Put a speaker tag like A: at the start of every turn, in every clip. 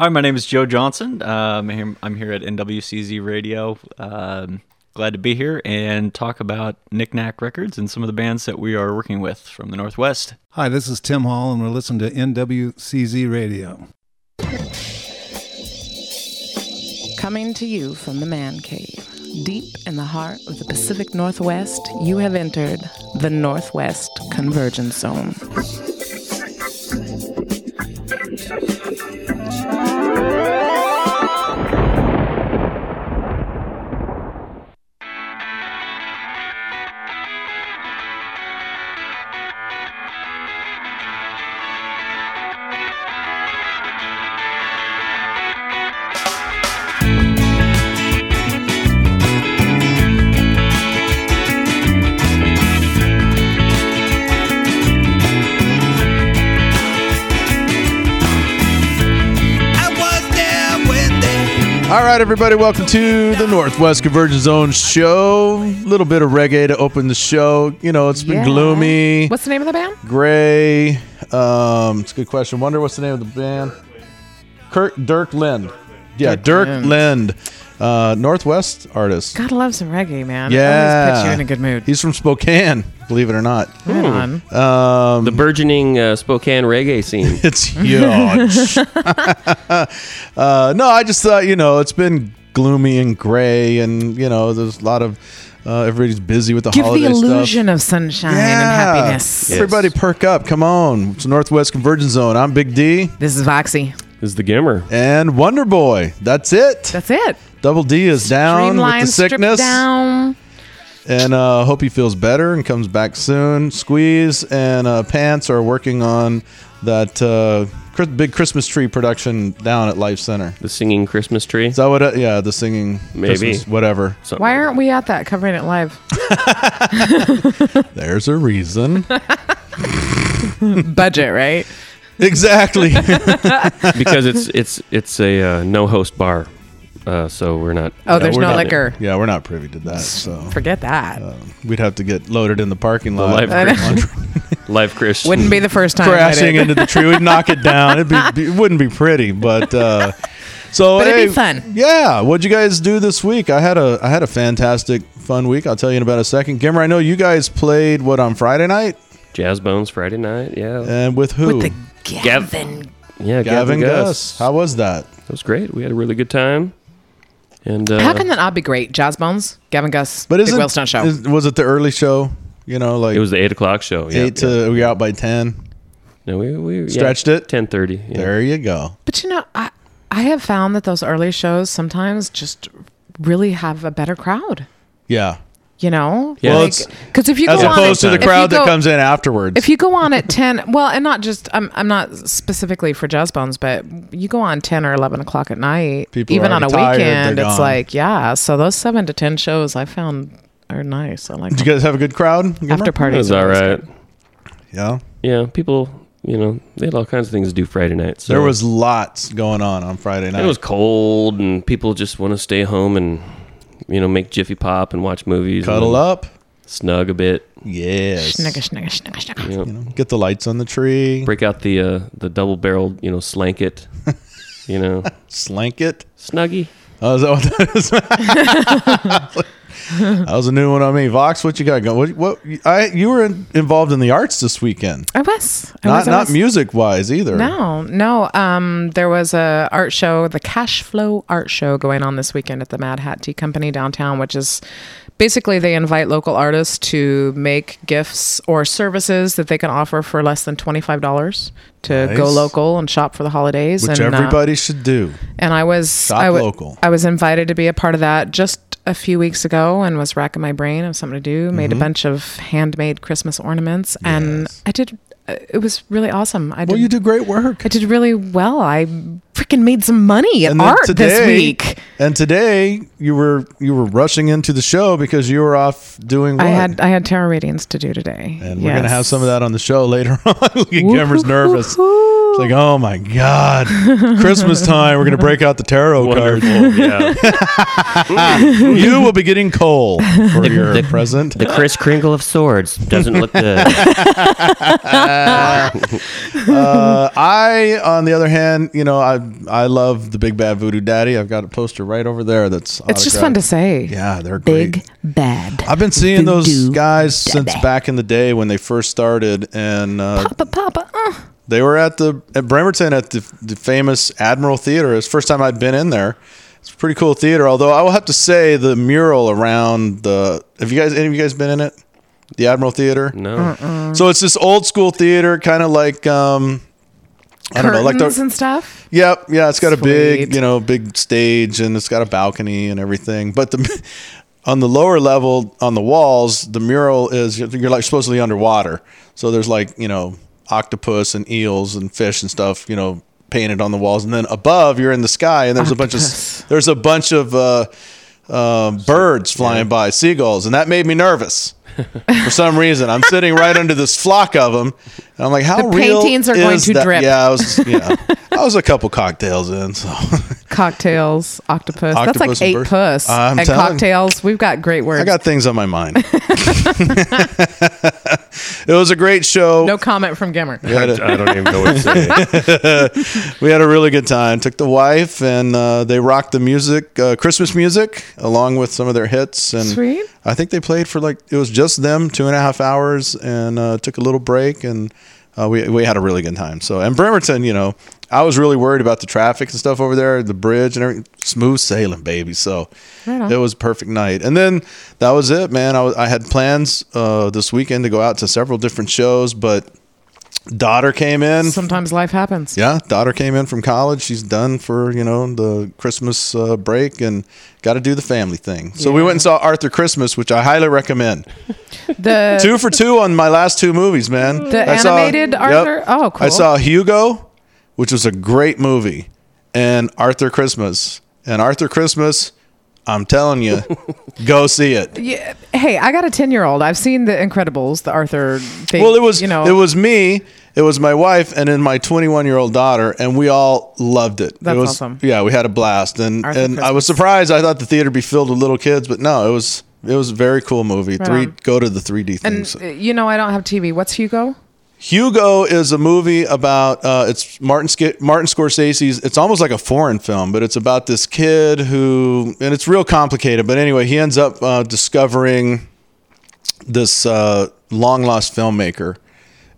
A: Hi, my name is Joe Johnson. Um, I'm, here, I'm here at NWCZ Radio. Um, glad to be here and talk about Knick Knack Records and some of the bands that we are working with from the Northwest.
B: Hi, this is Tim Hall, and we're listening to NWCZ Radio.
C: Coming to you from the man cave, deep in the heart of the Pacific Northwest, you have entered the Northwest Convergence Zone.
D: Right, everybody, welcome to the Northwest Convergence Zone show. A little bit of reggae to open the show. You know, it's been
C: Yeah.
D: gloomy,
C: What's the name of the band?
D: gray. Um, it's a good question. Wonder what's the name of the band? Kurt Dirk Lind. Yeah,
C: Dirk
D: Dirk,
C: Lind.
D: Lind. Uh, Northwest artist.
C: Gotta love some reggae, man. It
D: yeah,
C: always puts you in a good mood.
D: He's from Spokane, believe it or not.
C: Right on.
D: Um,
E: The burgeoning uh, Spokane reggae scene.
D: It's huge. uh, no, I just thought, you know, it's been gloomy and gray, and, you know, there's a lot of, uh, everybody's busy with the
C: Give
D: holiday
C: the illusion
D: stuff.
C: of sunshine and
D: Yeah.
C: happiness.
D: Everybody perk up. Come on. It's Northwest Convergence Zone. I'm Big D
C: This is Voxy.
E: This is the Gimmer.
D: and Wonder Boy. That's it.
C: That's it.
D: Double D is down with the sickness.
C: down.
D: And uh, hope he feels better and comes back soon. Squeeze and uh, Pants are working on that uh, Chris- big Christmas tree production down at Life Center.
E: The singing Christmas tree.
D: Is that what? It, yeah, the singing,
E: Maybe.
D: Christmas, whatever.
E: Something
C: Why aren't we at that covering it live?
D: There's a reason.
C: Budget, right?
D: exactly.
E: because it's it's it's a uh, no host bar, uh, so we're not.
C: Oh, there's no
D: not-
C: liquor.
D: yeah, we're not privy to that, so
C: Forget that.
D: we'd have to get loaded in the parking
E: The
D: lot,
E: live,
C: I know.
E: Live Chris.
C: Wouldn't be the first time.
D: crashing into the tree. We'd knock it down. It'd be, be- it wouldn't be pretty, but. Uh, so,
C: But it'd be fun.
D: Yeah, what'd you guys do this week? I had a I had a fantastic, fun week. I'll tell you in about a second. Gimmer, I know you guys played what on Friday night,
E: Jazz Bones Friday night. Yeah,
D: and with who?
C: With the Gavin.
E: yeah.
D: Gavin
E: Gus.
D: Gus. How was that?
E: It was great. We had a really good time. And uh,
C: How can that not be great? Jazzbones, Gavin Gus,
D: But
C: Big
D: isn't
C: Wellstone Show.
D: is- was it the early show? You know, like
E: it was the eight o'clock show. Yeah,
D: eight
E: yeah.
D: to we were out by ten.
E: No, we we
D: Stretched it?
E: ten thirty. Yeah.
D: There you go.
C: but you know, I I have found that those early shows sometimes just really have a better crowd.
D: Yeah,
C: You know,
E: Yeah.
D: Well,
C: because
D: it's-
C: if you
D: as
C: go
D: opposed
C: at,
D: to the
C: if you
D: crowd that comes in afterwards.
C: If you go on at ten, well, and not just I'm I'm not specifically for Jazzbones, but you go on ten or eleven o'clock at night,
D: People
C: even on a
D: tired,
C: weekend,
D: they're
C: it's
D: gone.
C: like yeah. So those seven to ten shows I found are nice. I like
D: Did
C: them.
D: you guys have a good crowd? Gimmer?
C: after
E: It
C: parties.
E: was
C: are
E: all
C: always
E: right.
C: good.
D: Yeah,
E: Yeah, people. You know, they had all kinds of things to do Friday night. So
D: there was lots going on on Friday night.
E: It was cold, and people just want to stay home and you know make Jiffy Pop and watch movies.
D: cuddle
E: and
D: up.
E: snug a bit.
D: Yes.
C: Snugga, snugga, snugga, snugga.
E: You know,
D: You know, get the lights on the tree.
E: break out the uh, the double barreled you know slanket. you know,
D: Slank it.
E: Snuggie.
D: Oh, is that what that is? that was a new one on me. Vox, what you got going? What, what I you were in, involved in the arts this weekend.
C: I was. I
D: Not
C: was,
D: not
C: was.
D: music wise either.
C: No, no. Um, there was a art show, the Cash Flow Art Show, going on this weekend at the Mad Hat Tea Company downtown, which is basically they invite local artists to make gifts or services that they can offer for less than twenty five dollars to go local and shop for the holidays.
D: Which
C: and, uh,
D: everybody should do.
C: and I was
D: Shop
C: I w-
D: local.
C: I was invited to be a part of that just a few weeks ago and was racking my brain of something to do. Made a bunch of handmade Christmas ornaments, and
D: Mm-hmm.
C: I did. uh, It was really awesome. I did.
D: Well, you do great work.
C: I did really well. I freaking made some money at
D: And
C: art
D: today,
C: this week.
D: And today you were you were rushing into the show because you were off doing what?
C: I had I had tarot readings to do today,
D: and we're gonna have some of that on the show later on. Look at Gimmer's nervous.
C: Woo-hoo-hoo.
D: Like, oh my God, Christmas time. We're going to break out the tarot cards.
E: Yeah.
D: You will be getting coal for your
E: the-
D: present.
E: The Kris Kringle of swords doesn't look good.
D: Uh, I, on the other hand, you know, I I love the Big Bad Voodoo Daddy. I've got a poster right over there. That's
C: It's just fun to say.
D: Yeah, they're great.
F: Big bad.
D: I've been seeing those
F: Voodoo
D: guys since back in the day when they first started, and uh,
F: Papa, Papa. Uh.
D: They were at the at Bremerton at the, the famous Admiral Theater. It's the first time I'd been in there. It's a pretty cool theater. Although I will have to say the mural around the have you guys any of you guys been in it? The Admiral Theater.
E: No.
D: So it's this old school theater, kind of like um, I don't know, like
C: Curtains
D: the
C: and stuff.
D: Yep, yeah, it's got a big, you know, big stage and it's got a balcony and everything. But the on the lower level on the walls, the mural is you're like supposedly underwater. So there's like, you know, octopus and eels and fish and stuff, you know, painted on the walls. And then above you're in the sky and there's a bunch of there's a bunch of uh um, birds flying by, seagulls, and that made me nervous for some reason. I'm sitting right under this flock of them, and I'm like, "How
C: The
D: real
C: paintings are going to
D: that?
C: drip.
D: Yeah, I was. Yeah, I was a couple cocktails in, so
C: Cocktails, octopus. That's like eight
D: bird.
C: puss.
D: I'm
C: and
D: telling-
C: cocktails. We've got great words.
D: I got things on my mind. it was a great show.
C: no comment from Gimmer.
D: We had, a,
E: I don't even know what to say.
D: we had a really good time. Took the wife, and uh, they rocked the music, uh, Christmas music, along with some of their hits. And
C: Sweet.
D: I think they played for like it was just them, two and a half hours, and uh, took a little break, and uh, we we had a really good time. So, and Bremerton, you know, I was really worried about the traffic and stuff over there, the bridge and everything. Smooth sailing, baby. So
C: Right
D: it was a perfect night. And then that was it, man. I, was, I had plans uh, this weekend to go out to several different shows, but daughter came in.
C: Sometimes life happens.
D: Yeah, daughter came in from college. She's done for you know the Christmas uh, break and got to do the family thing. So we went and saw Arthur Christmas, which I highly recommend.
C: The
D: two for two on my last two movies, man.
C: The
D: I saw-
C: animated Arthur? Oh, cool.
D: I saw Hugo, which was a great movie, and Arthur Christmas. And Arthur Christmas, I'm telling you, go see it.
C: yeah, hey, I got a ten year old. I've seen the Incredibles, the Arthur thing.
D: Well, it was
C: you know
D: it was me, it was my wife, and then my 21 year old daughter, and we all loved it.
C: That's
D: it was,
C: awesome.
D: Yeah, we had a blast, and
C: Arthur
D: and I was surprised. I thought the theater would be filled with little kids, but no, it was it was a very cool movie.
C: Right
D: Three
C: on.
D: go to the 3D things.
C: uh, you know I don't have TV. What's Hugo?
D: Hugo is a movie about uh, it's Martin Sk- Martin Scorsese's. It's almost like a foreign film, but it's about this kid who, and it's real complicated. But anyway, he ends up uh, discovering this uh, long lost filmmaker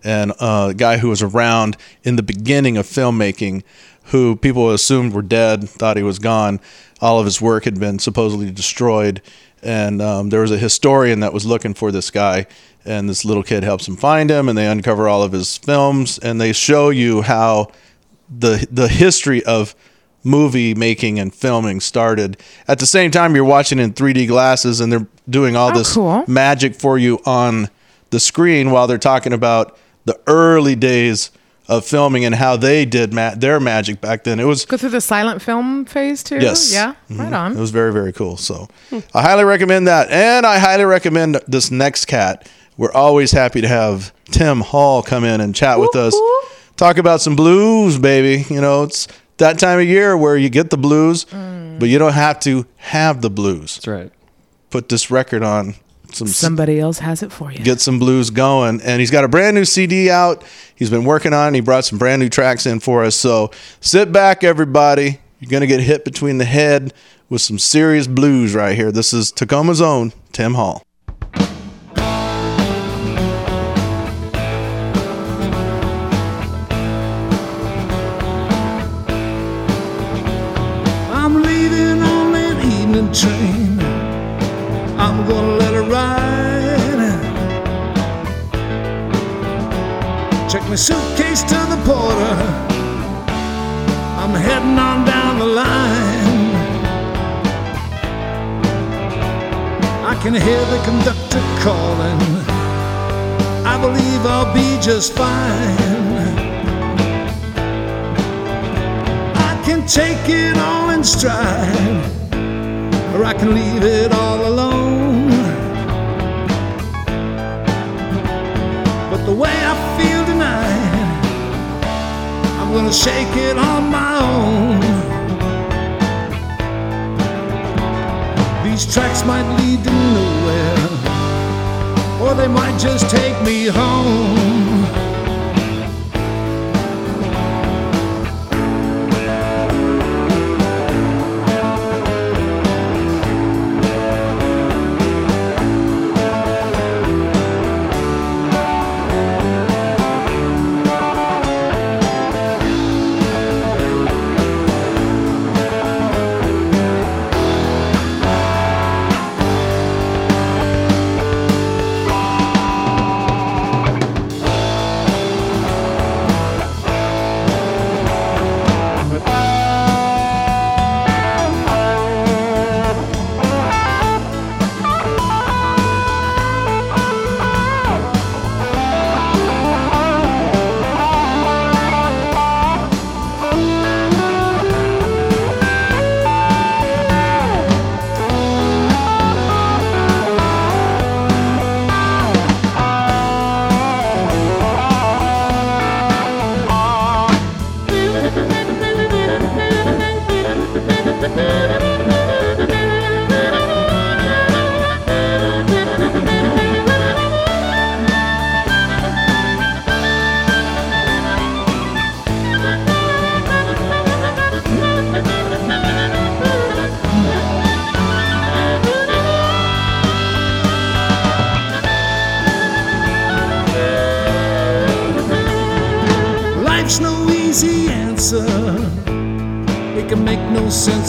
D: and uh, a guy who was around in the beginning of filmmaking, who people assumed were dead, thought he was gone. All of his work had been supposedly destroyed, and um, there was a historian that was looking for this guy, and this little kid helps him find him, and they uncover all of his films, and they show you how the the history of movie making and filming started. At the same time, you're watching in 3D glasses, and they're doing all
C: Oh,
D: this
C: cool.
D: magic for you on the screen while they're talking about the early days of filming and how they did ma- their magic back then. It was
C: Go through the silent film phase too.
D: Yes.
C: Yeah.
D: Mhm.
C: Right on.
D: It was very, very cool. So I highly recommend that. And I highly recommend this next cat. We're always happy to have Tim Hall come in and chat with us. Talk about some blues, baby. You know, it's that time of year where you get the blues,
C: Mm.
D: but you don't have to have the blues.
E: That's right.
D: Put this record on. Some
C: Somebody else has it for you.
D: get some blues going. And he's got a brand new CD out. He's been working on. it. He brought some brand new tracks in for us. So sit back, everybody. You're gonna get hit between the head with some serious blues right here. This is Tacoma's own Tim Hall.
G: My suitcase to the porter. I'm heading on down the line. I can hear the conductor calling. I believe I'll be just fine. I can take it all in stride, or I can leave it all alone. But the way I'm gonna shake it on my own. These tracks might lead to nowhere, or they might just take me home.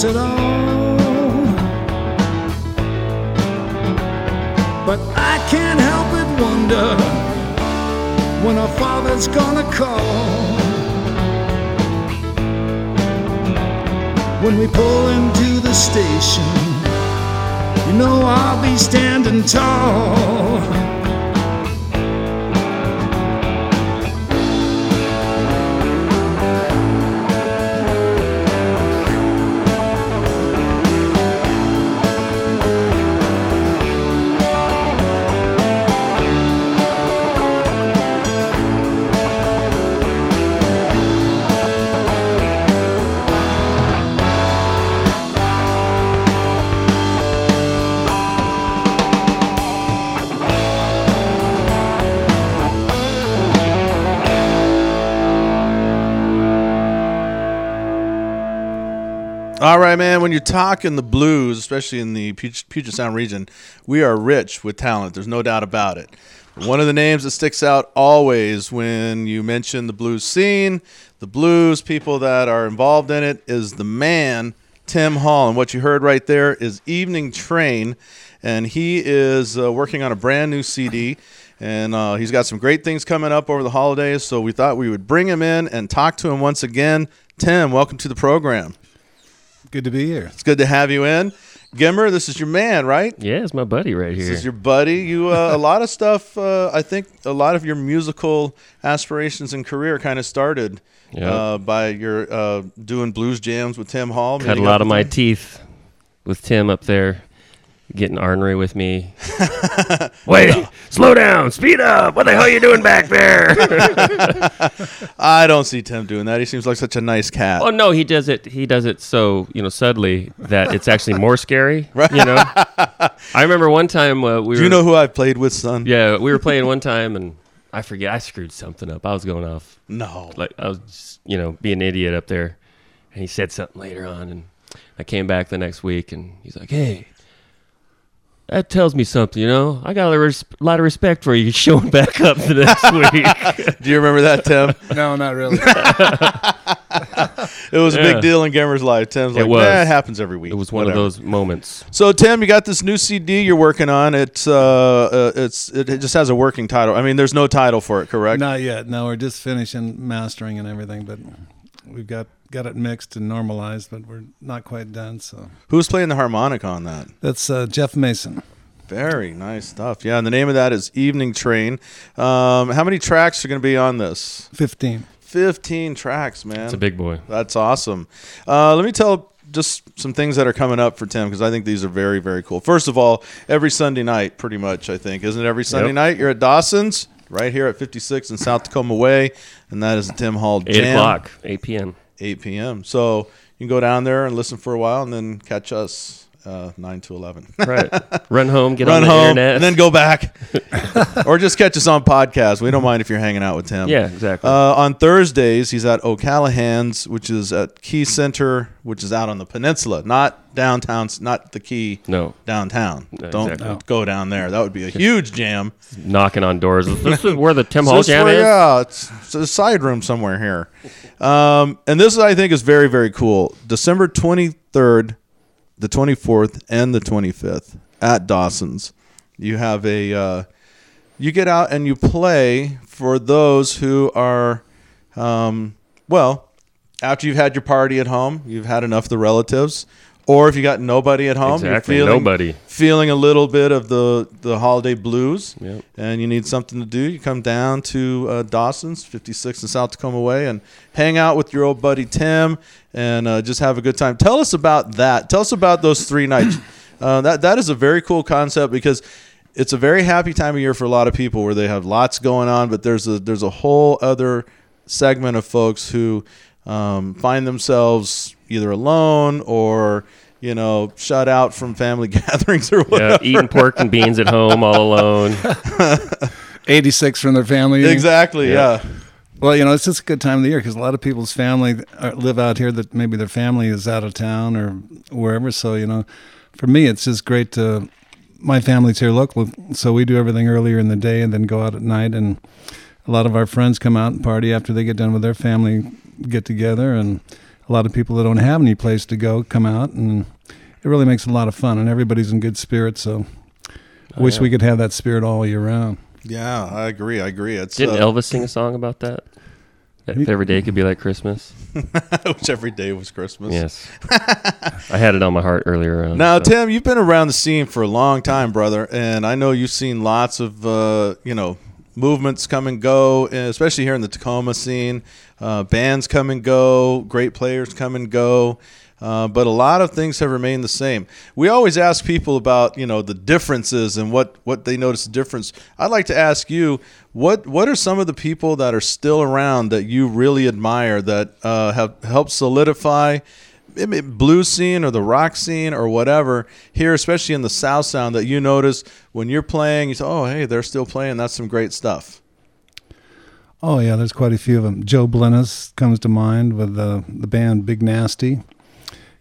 G: Sense at. But I can't help but wonder when our father's gonna call. When we pull into the station, you know I'll be standing tall.
D: All right, man. When you're talking the blues, especially in the Puget Sound region, we are rich with talent. There's no doubt about it. One of the names that sticks out always when you mention the blues scene, the blues people that are involved in it, is the man Tim Hall. And what you heard right there is Evening Train, and he is uh, working on a brand new CD. And uh, he's got some great things coming up over the holidays. So we thought we would bring him in and talk to him once again. Tim, welcome to the program.
B: Good to be here.
D: It's good to have you in. Gimmer, this is your man, right?
E: Yeah, it's my buddy right here.
D: This
E: here.
D: is your buddy. You uh, a lot of stuff. Uh, I think a lot of your musical aspirations and career kind of started
E: Yeah.
D: uh, by your uh, doing blues jams with Tim Hall.
E: Cut a lot of my teeth with Tim up there, getting ornery with me. Wait, slow down, speed up. What the hell are you doing back there?
D: I don't see Tim doing that. He seems like such a nice cat.
E: oh no, he does it. He does it so you know subtly that it's actually more scary. Right. You know. I remember one time uh, we
D: Do
E: were.
D: you know who I've played with, son?
E: Yeah, we were playing one time and I forget. I screwed something up. I was going off
D: No.
E: like I was, just, you know, being an idiot up there. And he said something later on, and I came back the next week, and he's like, "Hey, that tells me something, you know. I got a res- lot of respect for you showing back up the next week."
D: Do you remember that, Tim?
B: No, not really.
D: It was a
E: Yeah.
D: big deal in Gimmer's life. Tim's
E: It
D: like,
E: was.
D: nah, it happens every week.
E: it was one
D: Whatever.
E: of those moments.
D: So Tim, you got this new CD you're working on. It's uh, uh it's it, it just has a working title. I mean, there's no title for it, correct?
B: not yet. No, we're just finishing mastering and everything, but we've got got it mixed and normalized, but we're not quite done. So
D: Who's playing the harmonica on that?
B: that's uh, Jeff Mason.
D: Very nice stuff. Yeah, and the name of that is Evening Train. Um, how many tracks are going to be on this?
B: Fifteen.
D: 15 tracks, man.
E: It's a big boy.
D: That's awesome. Uh, let me tell just some things that are coming up for Tim because I think these are very, very cool. First of all, every Sunday night, pretty much, I think, isn't it? Every Sunday
E: Yep.
D: night, you're at Dawson's right here at 56 in South Tacoma Way, and that is the Tim Hall Jam.
E: Eight o'clock, eight p.m.
D: 8 p.m. So you can go down there and listen for a while, and then catch us uh, 9 to 11.
E: Right. Run home, get
D: Run
E: on the
D: home
E: internet,
D: and then go back, or just catch us on podcast. We don't mind if you're hanging out with Tim.
E: Yeah, exactly.
D: Uh, on Thursdays, he's at O'Callahan's, which is at Key Center, which is out on the peninsula, not downtown, not the Key
E: no,
D: downtown.
E: No,
D: Don't
E: exactly.
D: go down there. That would be a huge jam.
E: knocking on doors. This is where the Tim Hall Jam
D: where-
E: is.
D: Yeah, it's, it's a side room somewhere here. Um, and this, I think, is very, very cool. December 23rd, the 24th, and the 25th at Dawson's. You have a, uh, you get out and you play for those who are, um, well, after you've had your party at home, you've had enough of the relatives, or if you got nobody at home,
E: Exactly,
D: you're feeling
E: nobody.
D: feeling a little bit of the the holiday blues,
E: Yep.
D: and you need something to do. You come down to uh, Dawson's, 56 in South Tacoma Way, and hang out with your old buddy Tim, and uh, just have a good time. Tell us about that. Tell us about those three nights. Uh, that that is a very cool concept because it's a very happy time of year for a lot of people where they have lots going on, but there's a there's a whole other segment of folks who um, find themselves either alone or you know shut out from family gatherings or
E: Yeah,
D: whatever.
E: eating pork and beans at home all alone.
B: 86 from their family.
D: Exactly.
E: Yeah.
D: Yeah.
B: Well, you know, it's just a good time of the year because a lot of people's family are, live out here that maybe their family is out of town or wherever. So, you know, for me, it's just great to. My family's here local, so we do everything earlier in the day and then go out at night. And a lot of our friends come out and party after they get done with their family get together. And a lot of people that don't have any place to go come out, and it really makes it a lot of fun. And everybody's in good spirits. So, I wish
E: yeah.
B: we could have that spirit all year round.
D: Yeah, I agree. I agree. It's
E: Didn't
D: uh,
E: Elvis sing a song about that? That If every day could be like Christmas.
D: which every day was Christmas.
E: Yes. I had it on my heart earlier. On,
D: Now,
E: so-
D: Tim, you've been around the scene for a long time, brother, and I know you've seen lots of uh, you know movements come and go, especially here in the Tacoma scene. Uh, bands come and go, great players come and go, uh, but a lot of things have remained the same. We always ask people about you know the differences and what what they notice the difference. I'd like to ask you what what are some of the people that are still around that you really admire that uh, have helped solidify blues scene or the rock scene or whatever here, especially in the South Sound, that you notice when you're playing, you say, "Oh, hey, they're still playing. That's some great stuff."
B: Oh yeah, there's quite a few of them. Joe Blennis comes to mind with the the band Big Nasty,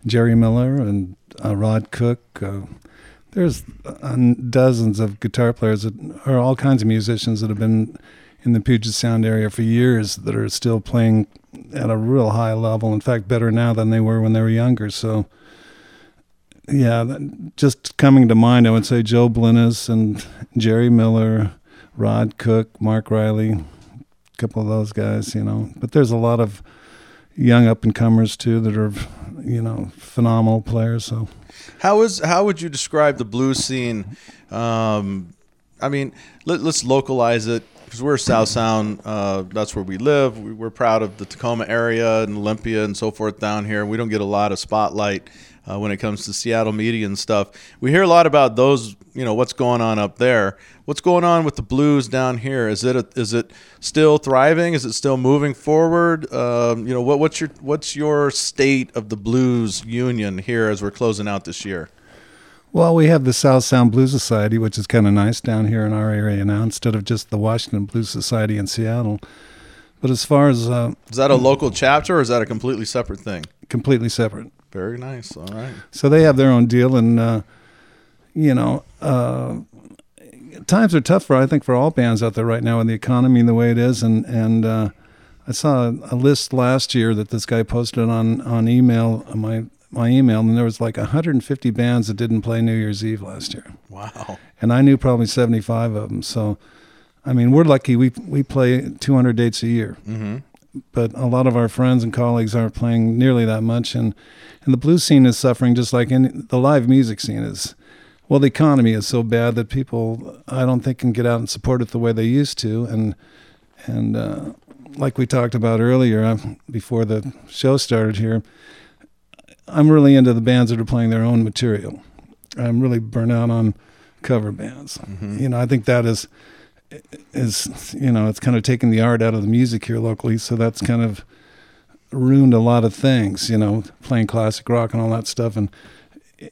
B: Jerry Miller and uh, Rod Cook. Uh, there's uh, dozens of guitar players that are all kinds of musicians that have been in the Puget Sound area for years that are still playing at a real high level. In fact, better now than they were when they were younger. So. Yeah, that, just coming to mind, I would say Joe Blennis and Jerry Miller, Rod Cook, Mark Riley, a couple of those guys, you know. But there's a lot of young up and comers too that are, you know, phenomenal players. So
D: How is how would you describe the blues scene? Um, I mean, let, us localize it because we're South Sound. Uh, that's where we live. We, we're proud of the Tacoma area and Olympia and so forth down here. We don't get a lot of spotlight uh, when it comes to Seattle media and stuff. We hear a lot about those. You know what's going on up there. What's going on with the blues down here? Is it a, is it still thriving? Is it still moving forward? Um, you know what what's your what's your state of the blues union here as we're closing out this year?
B: Well, we have the South Sound Blues Society, which is kind of nice down here in our area now, instead of just the Washington Blues Society in Seattle. But as far as uh,
D: Is that a local chapter or is that a completely separate thing?
B: completely separate,
D: Very nice. All right.
B: so they have their own deal, and uh, you know, uh, times are tough for I think for all bands out there right now, with the economy the way it is, and and uh, I saw a list last year that this guy posted on on email my my email, and there was like 150 bands that didn't play New Year's Eve last year,
D: Wow.
B: and I knew probably 75 of them. So, I mean, we're lucky we we play 200 dates a year
D: Mm-hmm.
B: but a lot of our friends and colleagues aren't playing nearly that much and and the blues scene is suffering just like any, the live music scene is well the economy is so bad that people I don't think can get out and support it the way they used to and and uh, like we talked about earlier uh, before the show started here I'm really into the bands that are playing their own material I'm really burnt out on cover bands you know I think that is is you know it's kind of taken the art out of the music here locally. So that's kind of ruined a lot of things. You know, playing classic rock and all that stuff, and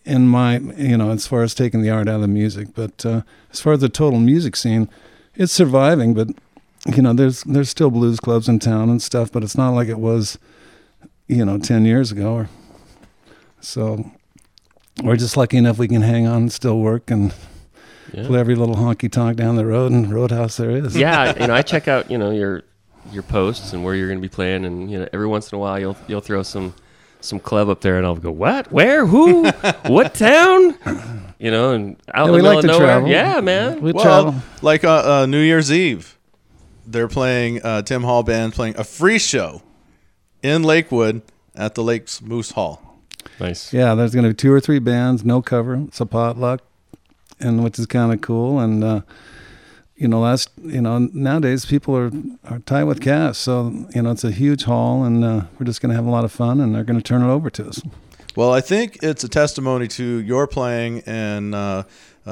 B: in my you know as far as taking the art out of the music, but uh, as far as the total music scene, it's surviving. But you know, there's there's still blues clubs in town and stuff, but it's not like it was you know ten years ago. Or so we're just lucky enough we can hang on and still work and
E: Yeah.
B: play every little honky tonk down the road and roadhouse there is.
E: yeah, you know, I check out, you know, your your posts and where you're going to be playing, and you know, every once in a while you'll you'll throw some some club up there, and I'll go, what, where, who, what town, you know, and out
B: Yeah,
E: in
B: we
E: the
B: like
E: middle
B: to
E: of nowhere.
B: travel.
E: Yeah, man.
B: We
D: Well,
B: travel.
D: like uh, uh, New Year's Eve, they're playing uh, Tim Hall Band playing a free show in Lakewood at the Lakes Moose Hall.
E: Nice.
B: Yeah, there's going to be two or three bands, no cover. It's a potluck, and which is kind of cool. And uh, you know, last you know nowadays people are are tight with cash, so you know it's a huge hall, and uh, we're just going to have a lot of fun, and they're going to turn it over to us.
D: Well, I think it's a testimony to your playing and uh,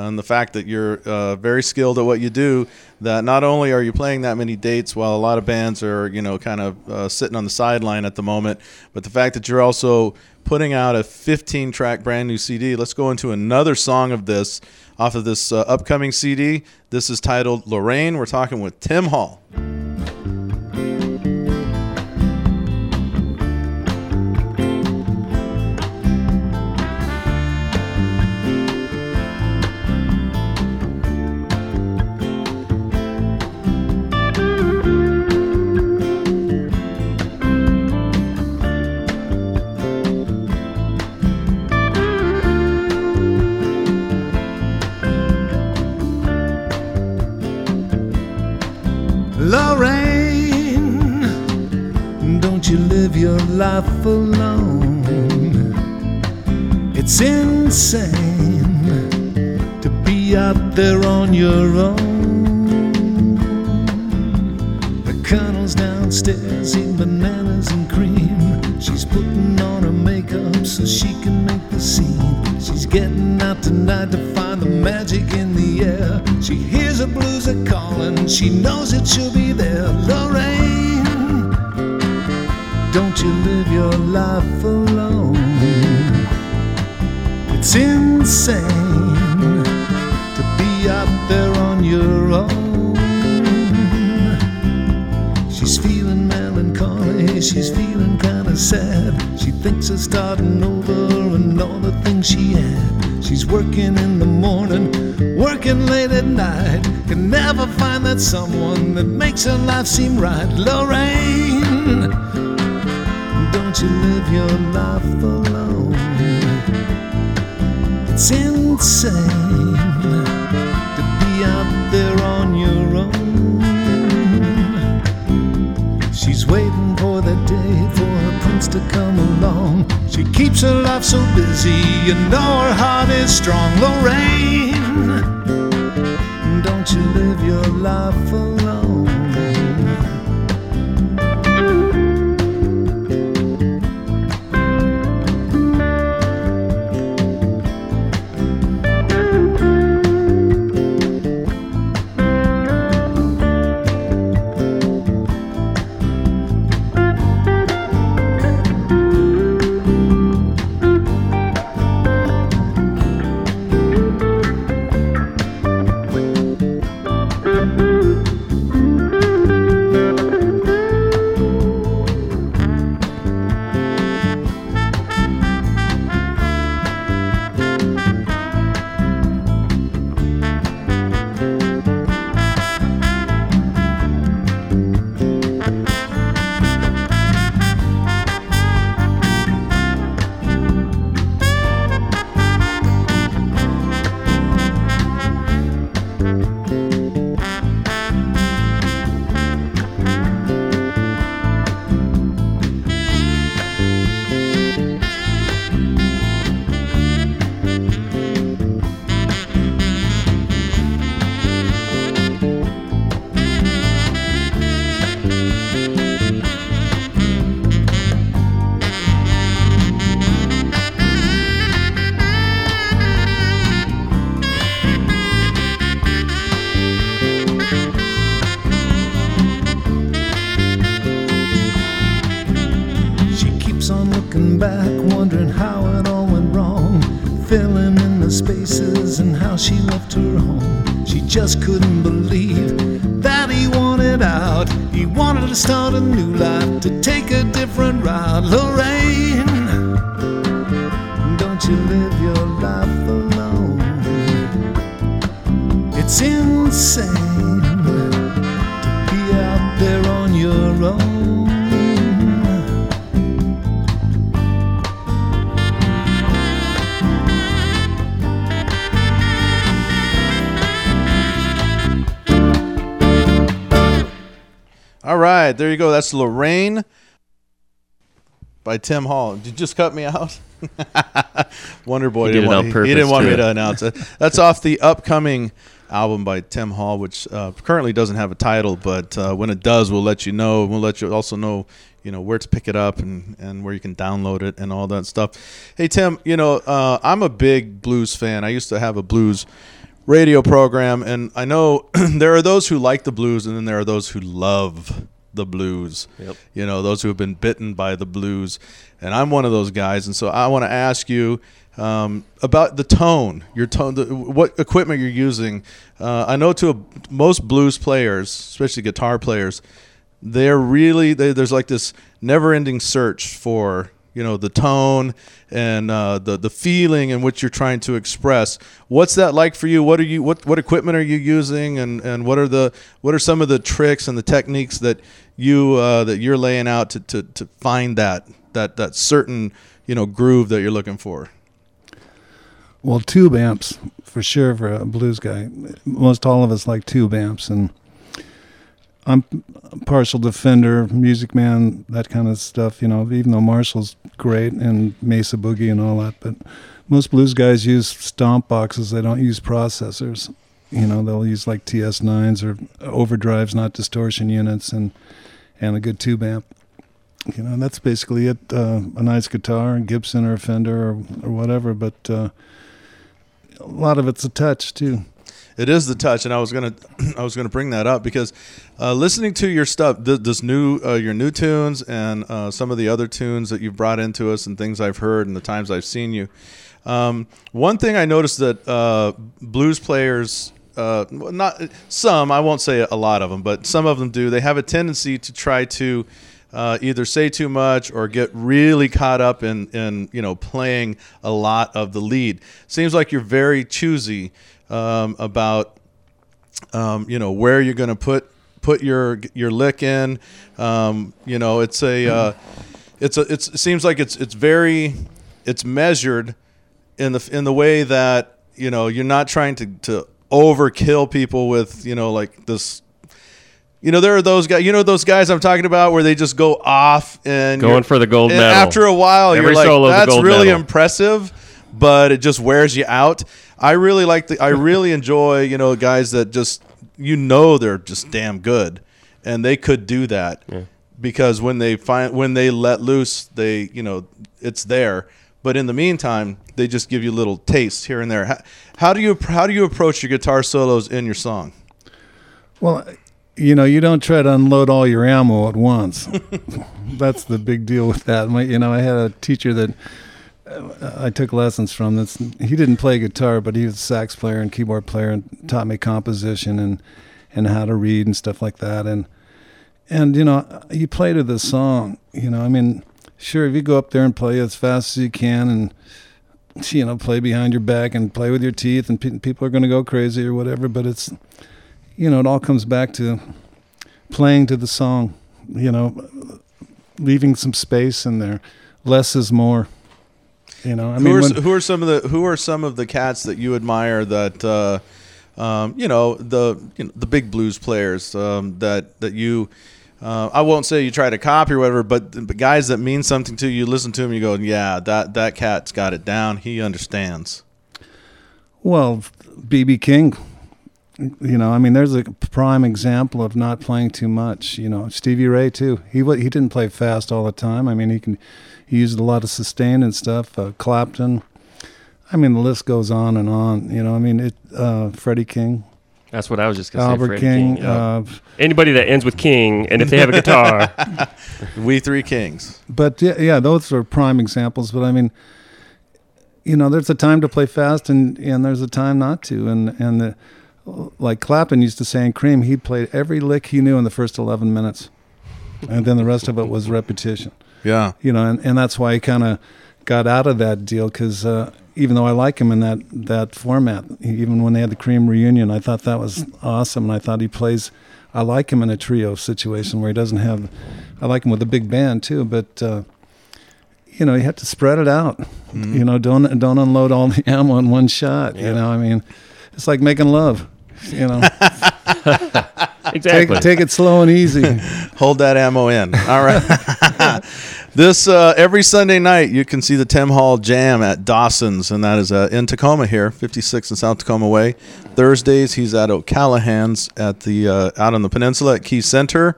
D: and the fact that you're uh, very skilled at what you do. That not only are you playing that many dates while a lot of bands are you know kind of uh, sitting on the sideline at the moment, but the fact that you're also putting out a 15 track brand new CD. Let's go into another song of this off of this uh, upcoming CD. This is titled Lorraine. We're talking with Tim Hall.
G: Life alone? It's insane to be out there on your own. The colonel's downstairs eating bananas and cream. She's putting on her makeup so she can make the scene. She's getting out tonight to find the magic in the air. She hears the blues are calling, she knows that she'll be there. Lorraine, don't you live your life alone? It's insane to be out there on your own. She's feeling melancholy, she's feeling kinda sad. She thinks of starting over and all the things she had. She's working in the morning, working late at night. Can never find that someone that makes her life seem right. Lorraine, don't you live your life alone? It's insane to be out there on your own. She's waiting for the day for her prince to come along. She keeps her life so busy, you know her heart is strong. Lorraine, don't you live your life alone? There
D: you go. That's Lorraine by Tim Hall. Did you just cut me out? Wonder Boy
E: He
D: didn't want, he didn't want me to announce it. That's off the upcoming album by Tim Hall, which uh, currently doesn't have a title, but uh, when it does, we'll let you know. We'll let you also know, you know, where to pick it up and, and where you can download it and all that stuff. Hey Tim, you know, uh, I'm a big blues fan. I used to have a blues radio program, and I know there are those who like the blues, and then there are those who love the blues.
E: Yep.
D: You know, those who have been bitten by the blues, and I'm one of those guys. And so I want to ask you um, about the tone, your tone, the, what equipment you're using. Uh, I know to a, most blues players, especially guitar players, they're really they, there's like this never-ending search for you know the tone and uh, the the feeling in which you're trying to express. What's that like for you? What are you what what equipment are you using, and, and what are the what are some of the tricks and the techniques that you uh, that you're laying out to, to, to find that that that certain you know groove that you're looking for?
B: Well, tube amps for sure for a blues guy. Most all of us like tube amps, and I'm a partial to Fender, Music Man, that kind of stuff. You know, even though Marshall's great and Mesa Boogie and all that, but most blues guys use stomp boxes. They don't use processors. You know, they'll use like TS9s or overdrives, not distortion units, and and a good tube amp. You know, that's basically it. Uh, a nice guitar, a Gibson or Fender or, or whatever, but. Uh, a lot of it's a touch too.
D: It is the touch, and I was gonna, I was gonna bring that up because uh, listening to your stuff, th- this new, uh, your new tunes, and uh, some of the other tunes that you've brought into us, and things I've heard, and the times I've seen you. Um, one thing I noticed that uh, blues players, uh, not some, I won't say a lot of them, but some of them do. They have a tendency to try to uh, either say too much or get really caught up in, in you know playing a lot of the lead. Seems like you're very choosy um, about um, you know where you're going to put put your your lick in. Um, you know, it's a uh, it's a it's, it seems like it's it's very it's measured in the in the way that you know you're not trying to to overkill people with you know like this you know, there are those guys. You know those guys I'm talking about, where they just go off and
E: Going for the gold medal.
D: After a while,
E: Every
D: you're like, "That's really
E: medal."
D: impressive," but it just wears you out. I really like the. I really enjoy you know guys that just you know they're just damn good, and they could do that because when they find when they let loose, they you know it's there. But in the meantime, they just give you little tastes here and there. How, how do you how do you approach your guitar solos in your song?
B: Well, you know, you don't try to unload all your ammo at once. That's the big deal with that. My, you know, I had a teacher that uh, I took lessons from. That's he didn't play guitar, but he was a sax player and keyboard player, and taught me composition and and how to read and stuff like that. And and you know, you play to the song. You know, I mean, sure, if you go up there and play as fast as you can and you know play behind your back and play with your teeth, and pe- people are going to go crazy or whatever. But it's you know, it all comes back to playing to the song. You know, leaving some space in there. Less is more. You know, I
D: who
B: mean,
D: are
B: when-
D: who are some of the who are some of the cats that you admire that uh, um, you know the you know, the big blues players um, that that you uh, I won't say you try to copy or whatever, but the guys that mean something to you, listen to him, you go, yeah, that that cat's got it down. He understands.
B: Well, BB King, you know, I mean, there's a prime example of not playing too much. You know, Stevie Ray too. He he didn't play fast all the time. I mean, he can he used a lot of sustain and stuff. Uh, Clapton. I mean, the list goes on and on. You know, I mean, it. Uh, Freddie King,
E: That's what I was just going to say.
B: Albert
E: Freddie
B: King.
E: yeah.
B: Uh,
E: Anybody that ends with King, and if they have a guitar,
D: We three kings.
B: but yeah, yeah, those are prime examples. But I mean, you know, there's a time to play fast and and there's a time not to. And and the, like Clapton used to say in Cream, he played every lick he knew in the first 11 minutes, and then the rest of it was repetition.
D: Yeah.
B: You know, and, and that's why he kind of got out of that deal because uh, even though I like him in that that format, even when they had the Cream reunion, I thought that was awesome, and I thought he plays. I like him in a trio situation where he doesn't have. I like him with a big band too, but. Uh, you know, you have to spread it out. You know, don't don't unload all the ammo in one shot. You know, I mean, it's like making love. You know,
E: Exactly.
B: take take it slow and easy.
D: Hold that ammo in. All right. This uh, every Sunday night you can see the Tim Hall Jam at Dawson's, and that is uh, in Tacoma here, 56 in South Tacoma Way. Thursdays he's at O'Callahan's at the uh, out on the peninsula at Key Center.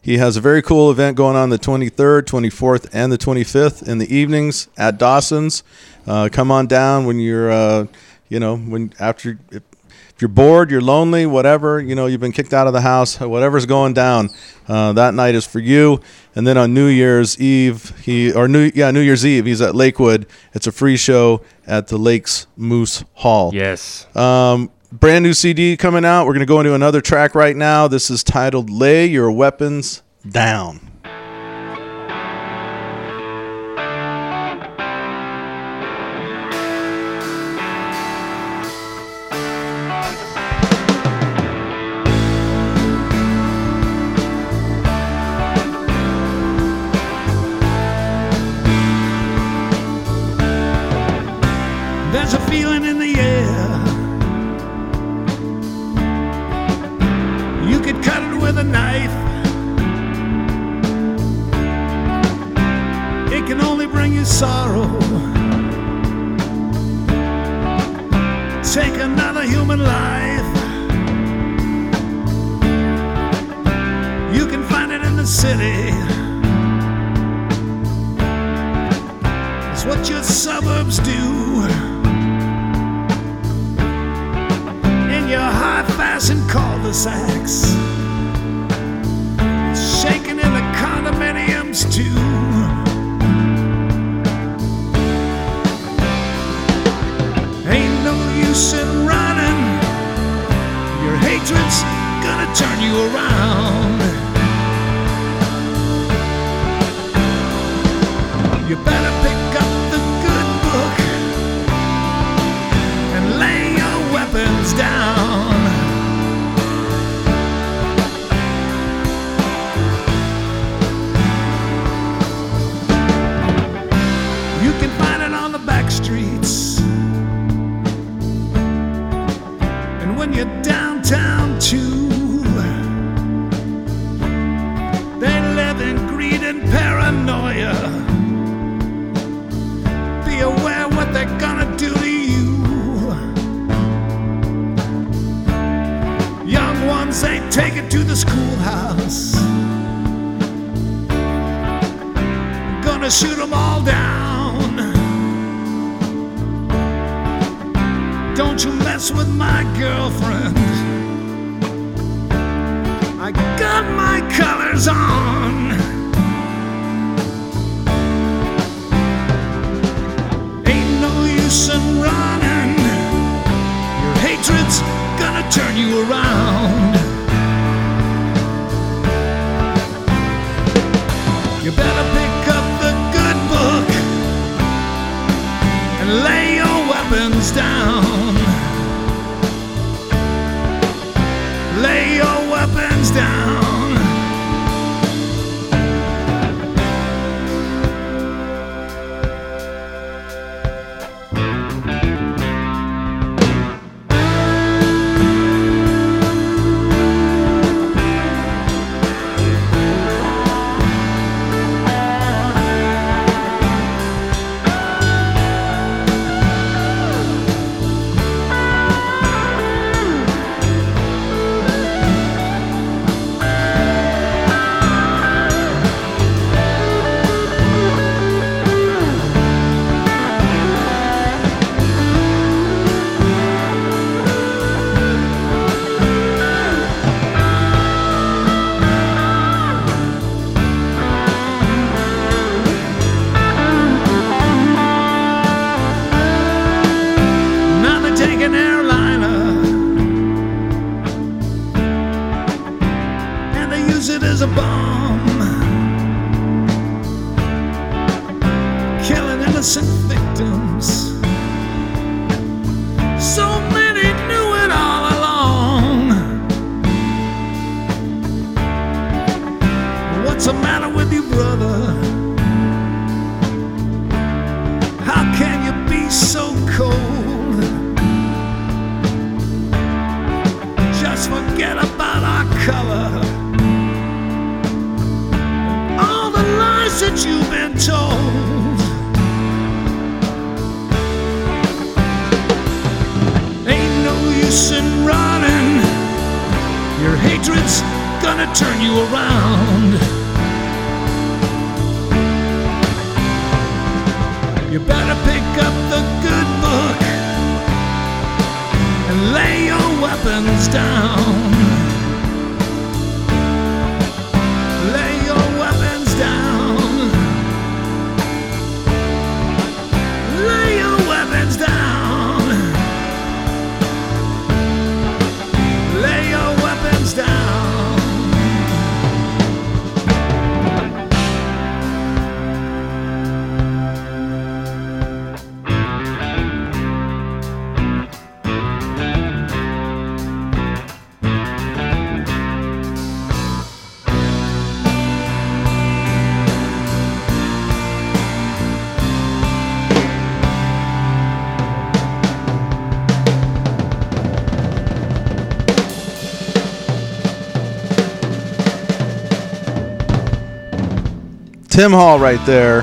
D: He has a very cool event going on the 23rd, 24th, and the 25th in the evenings at Dawson's. Uh, come on down when you're, uh, you know, when after if, you're bored, you're lonely, whatever, you know, you've been kicked out of the house, whatever's going down, uh, that night is for you. And then on New Year's Eve, he or New yeah New Year's Eve, he's at Lakewood. It's a free show at the Lakes Moose Hall.
E: yes.
D: Um, brand new CD coming out. We're gonna go into another track right now. This is titled "Lay Your Weapons Down."
G: There's a feeling in the air. Colors on. Ain't no use in running. Your hatred's gonna turn you around.
D: Tim Hall right there.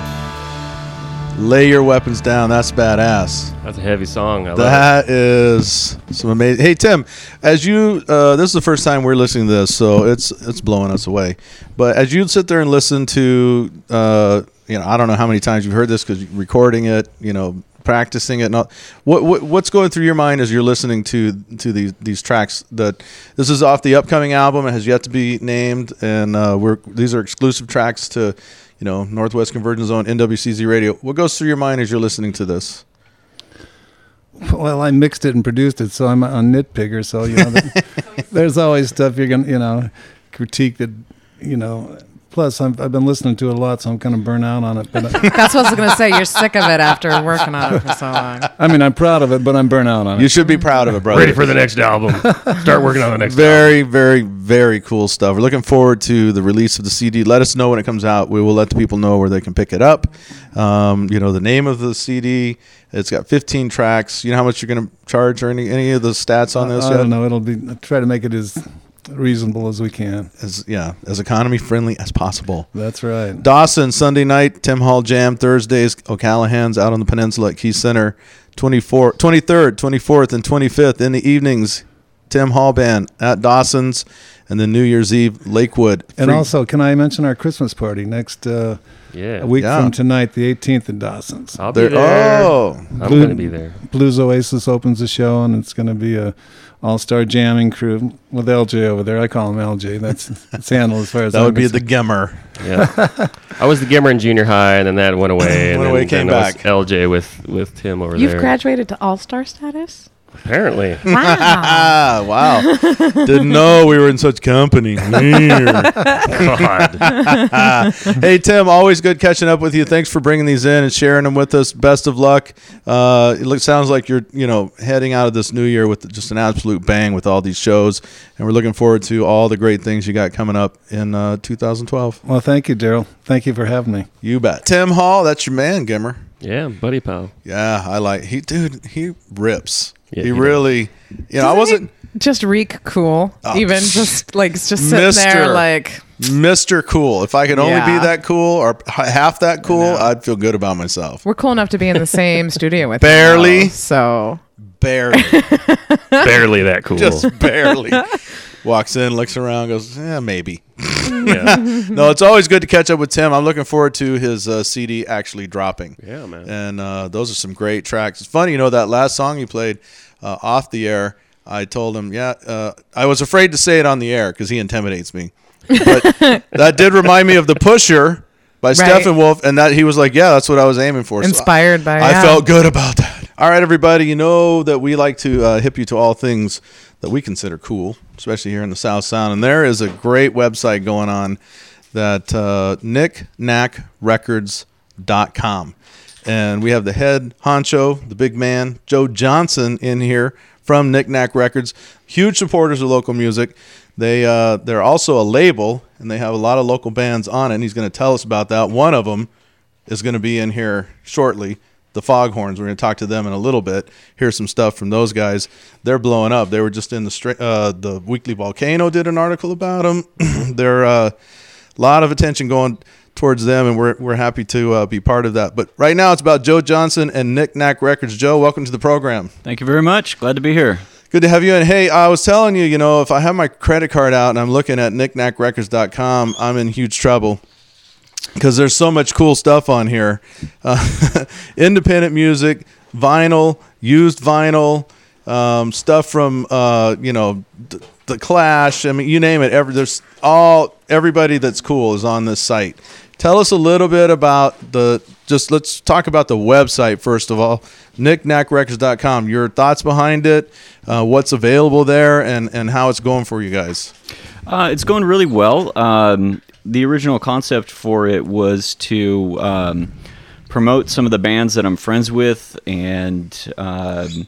D: Lay your weapons down. That's badass.
E: That's a heavy song. I love
D: That is some amazing. Hey Tim, as you, uh, this is the first time we're listening to this, so it's it's blowing us away. But as you sit there and listen to, uh, you know, I don't know how many times you've heard this because recording it, you know, practicing it. Not what, what what's going through your mind as you're listening to to these these tracks. That this is off the upcoming album. It has yet to be named, and uh, we're these are exclusive tracks to, you know, Northwest Convergence Zone NWCZ Radio. What goes through your mind as you're listening to this?
B: Well, I mixed it and produced it, so I'm a nitpicker. So you know, there's always stuff you're gonna, you know, critique that, you know. Plus, I'm, I've been listening to it a lot, so I'm kind of burnt out on it. But uh,
C: That's what I was gonna say. You're sick of it after working on it for so long.
B: I mean, I'm proud of it, but I'm burnt out on it.
D: You
B: it.
D: should be proud of it, brother.
E: Ready for the next album. Start working on the next album.
D: Very, very, very cool stuff. We're looking forward to the release of the CD. Let us know when it comes out. We will let the people know where they can pick it up. Um, you know, the name of the CD. It's got 15 tracks. You know how much you're going to charge or any any of the stats on this
B: I
D: yet?
B: don't know. It'll be I'll try to make it as reasonable as we can.
D: As yeah, as economy friendly as possible.
B: That's right.
D: Dawson Sunday night, Tim Hall Jam Thursdays, O'Callahan's out on the peninsula at Key Center, 24, 23rd, 24th, and 25th in the evenings. Tim Hall Band at Dawson's, and then New Year's Eve, Lakewood.
B: And also, can I mention our Christmas party next uh,
E: Yeah.
B: a week
D: Yeah.
B: from tonight, the 18th in Dawson's?
E: I'll be
D: there,
E: there.
D: oh,
E: I'm
B: Blue-
E: going to be there.
B: Blues Oasis opens the show, and it's going to be a all-star jamming crew with LJ over there. I call him LJ. That's it's handled as far as
D: that
B: I'm
D: would be the
B: concerned.
D: Gemmer.
E: Yeah. I was the Gimmer in junior high, and then that went away. and
D: Went
E: then,
D: away, came
E: then I was
D: back.
E: LJ with, with Tim over there.
C: You've graduated to all star status.
E: Apparently.
C: Wow.
D: Wow. Didn't know we were in such company.
E: God.
D: hey, Tim, always good catching up with you. Thanks for bringing these in and sharing them with us. Best of luck. Uh, it looks, sounds like you're, you know, heading out of this new year with just an absolute bang with all these shows, and we're looking forward to all the great things you got coming up in uh, 2012.
B: Well, thank you, Daryl. Thank you for having me.
D: You bet. Tim Hall, that's your man, Gimmer.
E: Yeah, buddy pal.
D: Yeah, I like he, dude. He rips.
E: Yeah,
D: he
E: he
D: really, you know, I
C: Doesn't
D: wasn't.
C: just reek cool.
D: Oh,
C: Even just like just sitting
D: Mister.
C: there like
D: Mr. Cool. If I could only
C: Yeah.
D: be that cool or half that cool, I'd feel good about myself.
C: we're cool enough to be in the same studio with
D: Barely.
C: him, though, so
D: Barely,
E: Barely that cool.
D: just barely. Walks in, looks around, goes, "Yeah, maybe."
E: yeah.
D: No, it's always good to catch up with Tim. I'm looking forward to his uh, CD actually dropping.
E: Yeah, man.
D: And uh, those are some great tracks. It's funny, you know, that last song you played uh, off the air. I told him, yeah, uh, I was afraid to say it on the air because he intimidates me. But that did remind me of the Pusher by Steppenwolf, and that he was like, yeah, that's what I was aiming for. So
C: inspired by
D: I
C: yeah.
D: felt good about that. All right, everybody, you know that we like to uh, hip you to all things that we consider cool, especially here in the South Sound. And there is a great website going on that uh, knickknackrecords.com. And we have the head honcho, the big man, Joe Johnson, in here from Knick Knack Records. Huge supporters of local music. They uh, they're also a label, and they have a lot of local bands on it. And he's going to tell us about that. One of them is going to be in here shortly. The Foghorns. We're going to talk to them in a little bit. Hear some stuff from those guys. They're blowing up. They were just in the uh, the Weekly Volcano did an article about them. They're a uh, lot of attention going towards them, and we're we're happy to uh, be part of that. But right now, it's about Joe Johnson and Knick Knack Records. Joe, welcome to the program.
A: Thank you very much. Glad to be here.
D: Good to have you. And hey, I was telling you, you know, if I have my credit card out and I'm looking at knickknackrecords.com, I'm in huge trouble because there's so much cool stuff on here. Uh, independent music, vinyl, used vinyl, um, stuff from uh, you know th- the Clash. I mean, you name it. Every there's all everybody that's cool is on this site. Tell us a little bit about the. Just let's talk about the website first of all, knickknackrecords.com. Your thoughts behind it, uh, what's available there, and and how it's going for you guys.
A: Uh, it's going really well. Um, the original concept for it was to um, promote some of the bands that I'm friends with and um,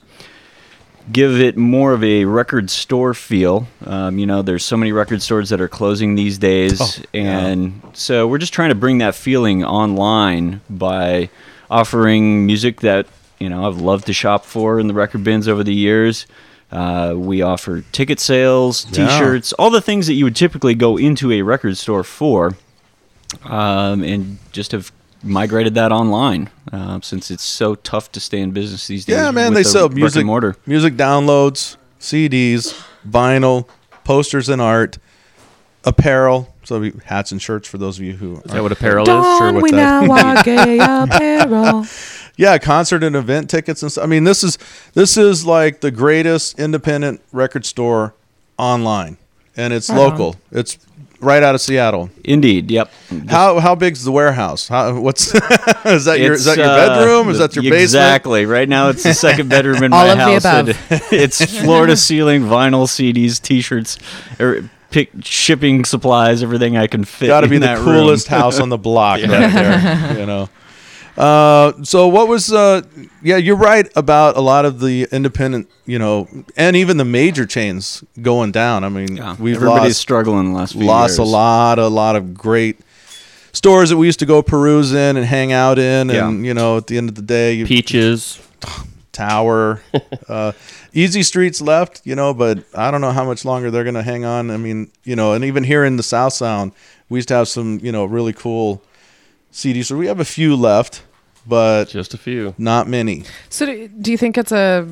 A: give it more of a record store feel. Um, you know, there's so many record stores that are closing these days, and so we're just trying to bring that feeling online by offering music that you know I've loved to shop for in the record bins over the years. Uh, we offer ticket sales, T-shirts, all the things that you would typically go into a record store for, um, and just have migrated that online uh, since it's so tough to stay in business these days.
D: Yeah, man, they
A: the
D: sell music,
A: mortar.
D: music downloads, CDs, vinyl, posters and art, apparel. So we- hats and shirts for those of you who.
E: Is that what apparel is?
D: Sure, what
C: we
D: that-
C: now are gay apparel.
D: Yeah, concert and event tickets and stuff. I mean, this is this is like the greatest independent record store online, and it's
C: Right
D: local. It's right out of Seattle.
A: Indeed, yep.
D: How how big's the warehouse? How, what's is that your is that
A: It's,
D: your
A: uh,
D: bedroom? Is that your basement?
A: Exactly. Right now, it's the second bedroom in
C: All
A: my
C: of the
A: house.
C: above.
A: it's floor to ceiling vinyl, CDs, T-shirts, or pick shipping supplies, everything I can fit.
D: Got to
A: in
D: be the
A: that
D: coolest
A: room.
D: house on the block right there. You know. Uh, so what was uh yeah you're right about a lot of the independent you know and even the major chains going down. I mean
A: Yeah,
D: we've
A: everybody's
D: lost
A: struggling the last few
D: lost a lot a lot of great stores that we used to go peruse in and hang out in and you know at the end of the day you
E: Peaches.
D: tower. Uh easy streets left you know but i don't know how much longer they're gonna hang on. I mean you know and even here in the south sound we used to have some you know really cool cds so we have a few left but
E: Just a few.
D: not many
C: So, do, do you think it's a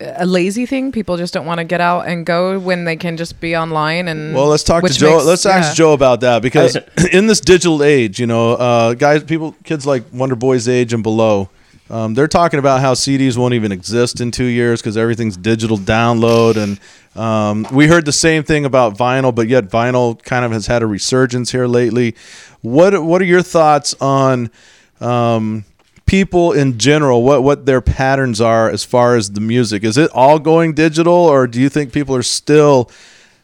C: a lazy thing? People just don't want to get out and go when they can just be online and.
D: well let's talk to joe
C: makes-
D: let's ask
C: yeah.
D: joe about that because in this digital age you know uh guys people kids like wonder boys age and below um, they're talking about how CDs won't even exist in two years because everything's digital download, and um, we heard the same thing about vinyl, but yet vinyl kind of has had a resurgence here lately. What What are your thoughts on um, people in general? What what their patterns are as far as the music? Is it all going digital, or do you think people are still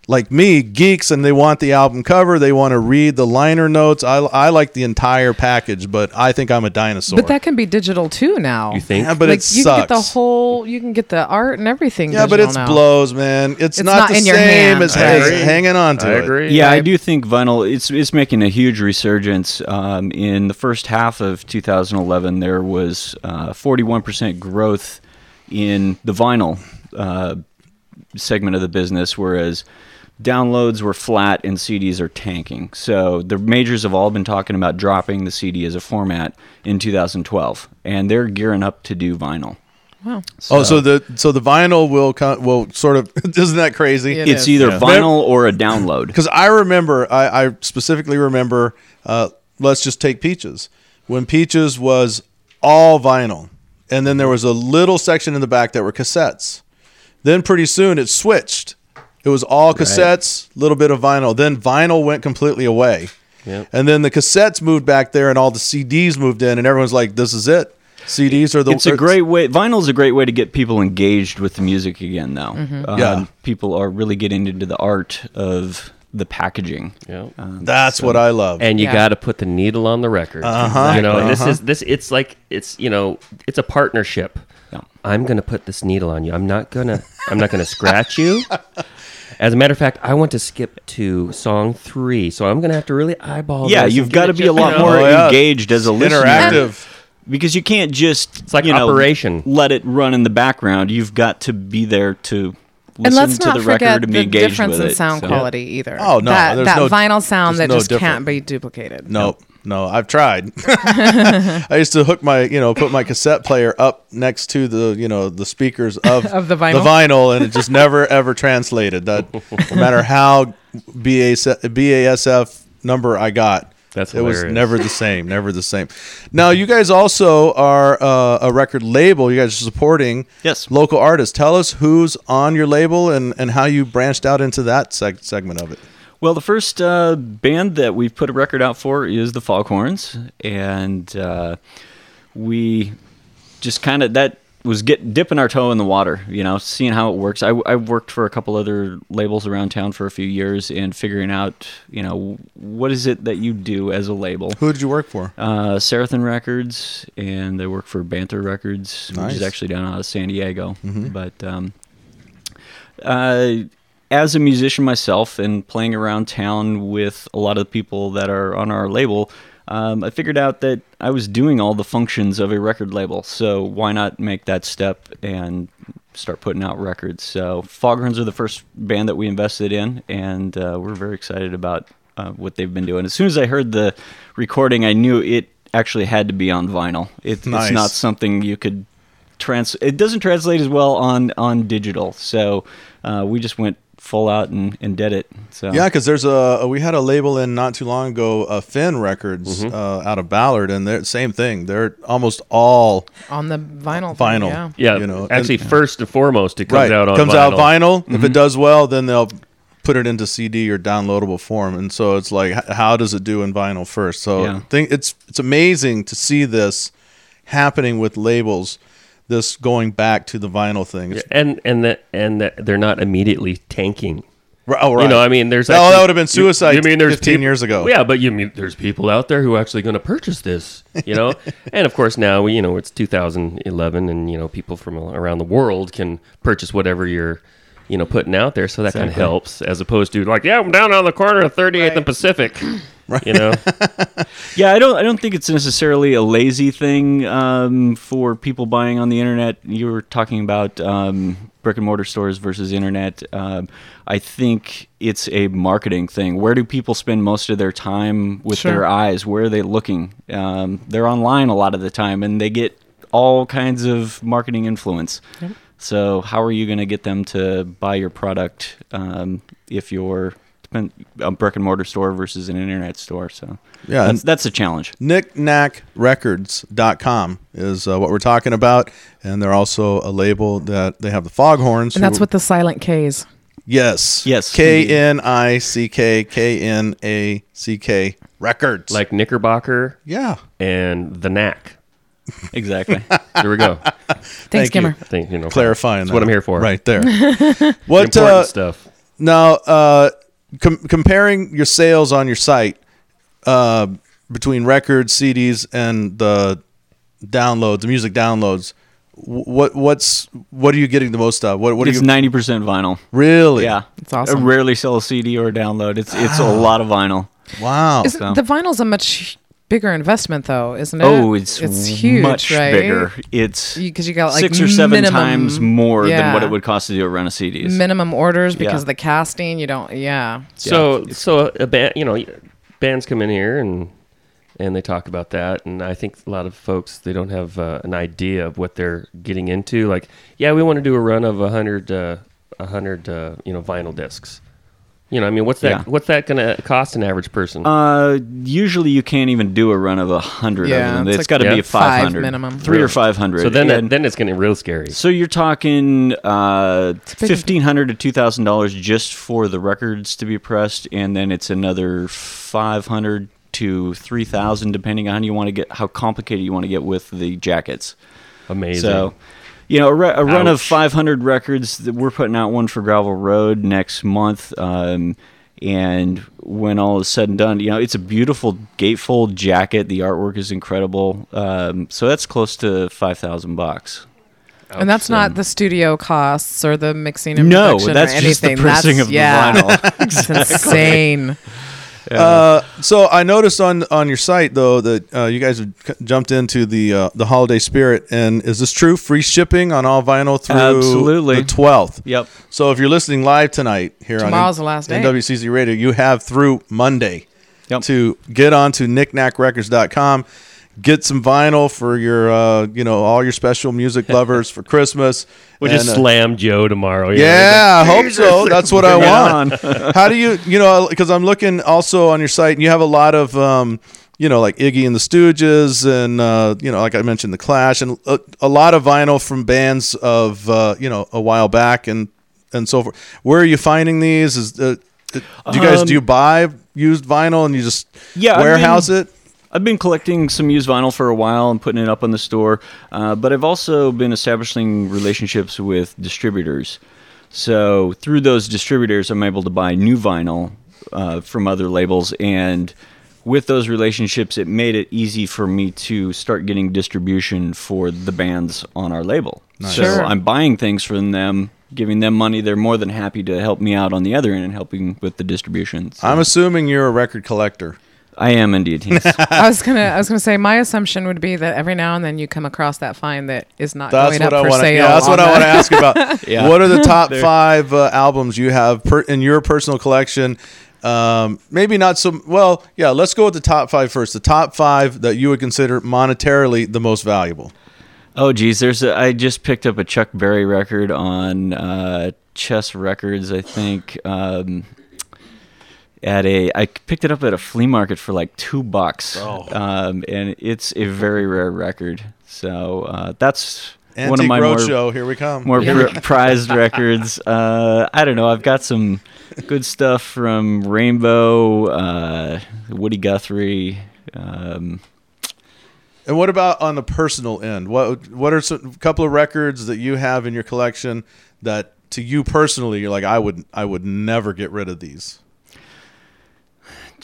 D: like me, geeks, and they want the album cover. They want to read the liner notes. I, I like the entire package, but I think I'm a dinosaur.
C: But that can be digital too now.
E: You think?
D: yeah, but
C: like
D: it
C: you
D: sucks.
C: can get the whole, you can get the art and everything.
D: yeah, but
C: digital
D: it's
C: now.
D: blows, man. It's,
C: It's
D: not,
C: not
D: the
C: in your
D: same
C: hand,
D: as, as hanging on to
E: I
D: it.
E: agree.
A: Yeah, I
C: Right.
A: do think vinyl it's it's making a huge resurgence. Um, in the first half of 2011, there was uh, 41% growth in the vinyl uh, segment of the business, whereas downloads were flat and CDs are tanking. So the majors have all been talking about dropping the CD as a format in 2012, and they're gearing up to do vinyl.
C: Wow.
D: Oh, so the so the vinyl will co- will sort of isn't that crazy?
C: It
A: it's
C: is.
A: either
E: Yeah.
A: vinyl or a download.
D: Because I remember, I, I specifically remember. Uh, let's just take Peaches. When Peaches was all vinyl, and then there was a little section in the back that were cassettes. Then pretty soon it switched. It was all cassettes, a little bit of vinyl. Then vinyl went completely away,
E: Yep.
D: and then the cassettes moved back there, and all the CDs moved in, and everyone's like, "This is it." CDs are the.
A: it's a great way. Vinyl is a great way to get people engaged with the music again, though.
C: Mm-hmm.
A: Um,
D: Yeah.
A: people are really getting into the art of the packaging.
E: Yeah.
A: Um,
D: That's
A: so-
D: what I love.
E: and you
C: Yeah.
E: got to put the needle on the record.
D: Uh-huh.
E: You know, this
D: Uh-huh.
E: is this. It's like it's you know, it's a partnership.
A: Yeah.
E: I'm gonna put this needle on you. I'm not gonna. I'm not gonna scratch you. As a matter of fact, I want to skip to song three, so I'm gonna have to really eyeball.
A: Yeah,
E: this
A: you've got to be a lot
E: know,
A: more
D: Oh, yeah.
A: engaged as a listener.
D: interactive.
A: because you can't just
E: It's like
A: you know,
E: operation.
A: let it run in the background. You've got to be there to listen
C: And let's
A: to
C: not
A: the
C: forget
A: record and be
C: the
A: engaged
C: difference
A: with
C: in
A: it.
C: sound
A: so-
C: quality either.
D: Oh, no,
C: that, that
D: no-
C: vinyl sound that
D: no
C: just
D: different.
C: can't be duplicated.
D: Nope. No, I've tried. I used to hook my, you know, put my cassette player up next to the, you know, the speakers of
C: Of the vinyl?
D: the vinyl, and it just never ever translated. That no matter how BAS, BASF number I got,
E: That's
D: it was never the same. Never the same. Now you guys also are uh, a record label. You guys are supporting
A: Yes.
D: local artists. Tell us who's on your label and and how you branched out into that seg- segment of it.
A: Well, the first uh, band that we've put a record out for is the Foghorns, and uh, we just kind of that was get dipping our toe in the water, you know, seeing how it works. I, I worked for a couple other labels around town for a few years, and figuring out, you know, what is it that you do as a label.
D: Who did you work for?
A: Uh, Serathon Records, and they work for Banter Records,
D: Nice.
A: which is actually down out of San Diego. But um, uh, as a musician myself and playing around town with a lot of the people that are on our label, um, I figured out that I was doing all the functions of a record label. So why not make that step and start putting out records? So Foghorns are the first band that we invested in, and uh, we're very excited about uh, what they've been doing. As soon as I heard the recording, I knew it actually had to be on vinyl. It,
D: Nice.
A: It's not something you could trans. It doesn't translate as well on on digital. So uh, we just went full out and, and did it. So
D: Yeah, because there's a we had a label in not too long ago, uh, Fin Records
A: Mm-hmm.
D: uh, out of Ballard, and they're same thing. They're almost all
C: on the vinyl. thing,
D: vinyl.
C: yeah.
E: Yeah,
D: you know,
E: actually,
D: and-
E: first and foremost, it comes
D: right
E: out on
D: comes
E: vinyl.
D: out vinyl. If
A: Mm-hmm.
D: it does well, then they'll put it into CD or downloadable form, and so it's like, how does it do in vinyl first? So
A: Yeah.
D: I think it's it's amazing to see this happening with labels. This going back to the vinyl thing. It's,
E: and and that and that they're not immediately tanking.
D: Oh, right.
E: You know, I mean, there's
D: Oh,
E: actually-
D: that would have been suicide
E: You, mean there's
D: 15
E: peop-
D: years ago.
E: Yeah, but you mean there's people out there who are actually going to purchase this, you know? and of course now we, you know, it's 2011 and you know people from around the world can purchase whatever you're you know putting out there, so that kind of helps as opposed to like, yeah, I'm down on the corner of 38th and Pacific. You know,
A: Yeah, I don't. I don't think it's necessarily a lazy thing um, for people buying on the internet. You were talking about um, brick and mortar stores versus internet. Um, I think it's a marketing thing. Where do people spend most of their time with
C: Sure.
A: their eyes? Where are they looking? Um, they're online a lot of the time, and they get all kinds of marketing influence. So how are you going to get them to buy your product um, if you're depend- a brick and mortar store versus an internet store? So
D: Yeah,
A: that's,
D: and-
A: that's a challenge.
D: knickknackrecords.com is uh, what we're talking about and they're also a label that they have the foghorns
C: And that's
D: who-
C: with the silent K's.
D: yes
A: Yes,
D: k-n-i-c-k-k-n-a-c-k records
E: like Knickerbocker
D: yeah
E: and the Knack.
A: Exactly.
E: There we go.
C: Thanks,
D: Thank you.
C: Gimmer.
E: I think you know
D: clarifying
E: That's what I'm here for.
D: right there what
E: Important
D: uh,
E: stuff.
D: now uh, com- comparing your sales on your site uh, between records cds and the downloads the music downloads what what's what are you getting the most of what what
A: it's ninety percent vinyl.
D: really
A: Yeah,
C: It's awesome.
A: I rarely sell a CD or a download. It's it's a lot of vinyl.
D: wow
C: Is,
A: So-
C: The vinyl's a much bigger investment, though, isn't it?
A: Oh, it's
C: it's huge,
A: much
C: right?
A: bigger. It's
C: Because you got like
A: six or seven
C: minimum-
A: times more than what it would cost to do a run of CDs.
C: minimum orders because
A: Yeah.
C: of the casting. You don't, yeah.
E: So so a band, you know, bands come in here and and they talk about that, and I think a lot of folks they don't have uh, an idea of what they're getting into. Like, yeah, we want to do a run of a hundred uh, a hundred uh, you know vinyl discs. You know, I mean, what's that?
A: Yeah.
E: What's that going to cost an average person?
A: Uh, usually you can't even do a run of a hundred
C: Yeah,
A: of them.
C: it's
A: It's
C: like
A: got to
E: Yeah.
A: be a
C: five
A: five hundred
C: minimum.
A: three
E: Really?
A: or five hundred.
E: so then
A: And-
E: then it's getting real scary.
A: So you're talking uh,
C: big.
A: fifteen hundred to two thousand dollars just for the records to be pressed, and then it's another five hundred to three thousand, depending on how you want to get how complicated you want to get with the jackets.
E: Amazing.
A: So, you know, a, re- a run of 500 records. that We're putting out one for Gravel Road next month. Um, and when all is said and done, you know, it's a beautiful gatefold jacket. The artwork is incredible. Um, so that's close to 5,000 bucks.
C: And that's not the studio costs or the mixing and
A: No,
C: production
A: that's
C: or
A: just the pressing
C: that's,
A: of the
C: yeah,
A: vinyl.
C: It's insane.
D: Uh, so I noticed on on your site though that uh, you guys have c- jumped into the uh, the holiday spirit, and is this true? Free shipping on all vinyl through
A: Absolutely.
D: the twelfth.
A: Yep.
D: So if you're listening live tonight here
C: Tomorrow's
D: on
C: the last day.
D: NWCZ Radio, you have through Monday
A: Yep.
D: to get onto knickknackrecords.com. Get some vinyl for your, uh, you know, all your special music lovers for Christmas.
E: We'll
D: And,
E: just
D: uh,
E: slam Joe tomorrow.
D: yeah, I hope so. That's what I want. How do you, you know, because I'm looking also on your site, and you have a lot of, um, you know, like Iggy and the Stooges, and uh, you know, like I mentioned, the Clash, and a, a lot of vinyl from bands of, uh, you know, a while back, and and so forth. Where are you finding these? Is uh, do you guys
A: Um,
D: do you buy used vinyl and you just
A: Yeah, I
D: warehouse
A: mean-
D: it?
A: I've been collecting some used vinyl for a while and putting it up on the store, uh, but I've also been establishing relationships with distributors. So through those distributors, I'm able to buy new vinyl uh, from other labels, and with those relationships, it made it easy for me to start getting distribution for the bands on our label. So
C: Sure.
A: I'm buying things from them, giving them money. They're more than happy to help me out on the other end and helping with the distribution. So
D: I'm assuming you're a record collector.
A: I am indeed. Yes.
C: I was gonna, I was gonna say, my assumption would be that every now and then you come across that find that is not
D: That's
C: going
D: what
C: up
D: I
C: for
D: want to.
C: sale.
D: Yeah, that's
C: on
D: what I want to ask about.
A: Yeah.
D: What are the top five uh, albums you have per, in your personal collection? Um, maybe not so well. Yeah, let's go with the top five first. The top five that you would consider monetarily the most valuable.
A: Oh geez, there's a, I just picked up a Chuck Berry record on uh, Chess Records, I think. Um, at a, I picked it up at a flea market for like two bucks, um, and it's a very rare record. So uh, that's one of
D: Antique
A: my more,
D: Roadshow. Here we come.
A: more pr- prized records. Uh, I don't know. I've got some good stuff from Rainbow, uh, Woody Guthrie. Um,
D: and what about on the personal end? What What are some couple of records that you have in your collection that to you personally you're like I would I would never get rid of these.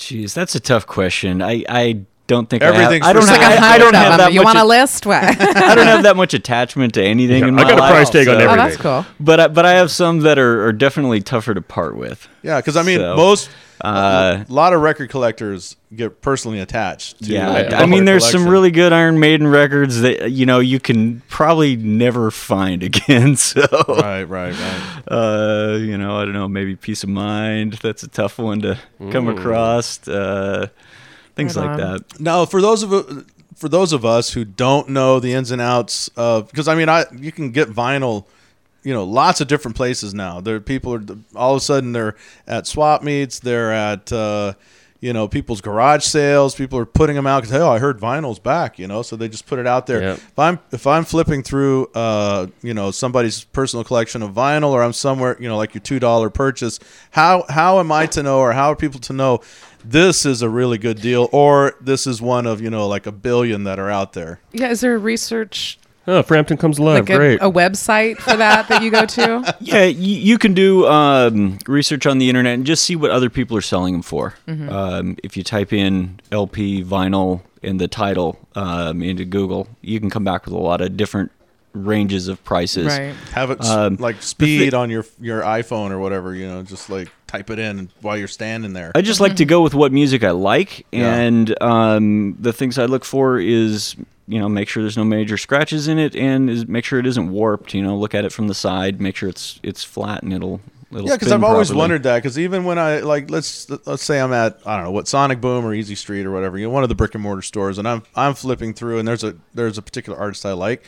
A: Jeez, that's a tough question. I, I don't think
D: Everything's
A: I, have, I don't
D: for
A: have,
D: sale.
C: Like a
A: I, I don't have that
C: them. You
A: much.
C: want a list? What?
A: I don't have that much attachment to anything
E: Yeah,
A: in
E: I
A: my
E: got a
A: life.
E: price tag on
A: so-
C: oh, that's cool.
A: But I, but I have some that are, are definitely tougher to part with.
D: Yeah, because I mean
A: So,
D: most
A: uh,
D: a lot of record collectors get personally attached. To
A: Yeah,
D: the
A: I mean,
D: whole
A: there's some really good Iron Maiden records that you know you can probably never find again. So,
D: right, right, right.
A: uh, you know, I don't know, maybe Piece of Mind. That's a tough one to come across. Uh, things
C: Right
A: like
C: on.
A: that.
D: Now, for those of for those of us who don't know the ins and outs of, because I mean, I you can get vinyl, you know, lots of different places now. There, people are all of a sudden they're at swap meets, they're at, uh, you know, people's garage sales. People are putting them out because hey, oh, I heard vinyl's back, you know, so they just put it out there.
E: Yep.
D: If I'm if I'm flipping through, uh, you know, somebody's personal collection of vinyl, or I'm somewhere, you know, like your two dollar purchase, how how am I to know, or how are people to know? This is a really good deal, or this is one of you know like a billion that are out there.
C: Yeah, is there research
E: Oh, Frampton comes alive.
C: like a,
E: Great.
C: a website for that that you go to?
A: Yeah, you, you can do um, research on the internet and just see what other people are selling them for. Um, if you type in LP vinyl in the title um, into Google, you can come back with a lot of different ranges of prices.
C: right.
D: Have it
A: Um,
D: like speed on your your iPhone or whatever, you know, just like type it in while you're standing there.
A: I just like to go with what music I like,
D: Yeah.
A: and um, the things I look for is you know make sure there's no major scratches in it, and is make sure it isn't warped. You know, look at it from the side, make sure it's it's flat, and it'll it'll.
D: Yeah, because I've always
A: properly.
D: wondered that. Because even when I like, let's let's say I'm at I don't know what Sonic Boom or Easy Street or whatever, you know, one of the brick and mortar stores, and I'm I'm flipping through, and there's a there's a particular artist I like.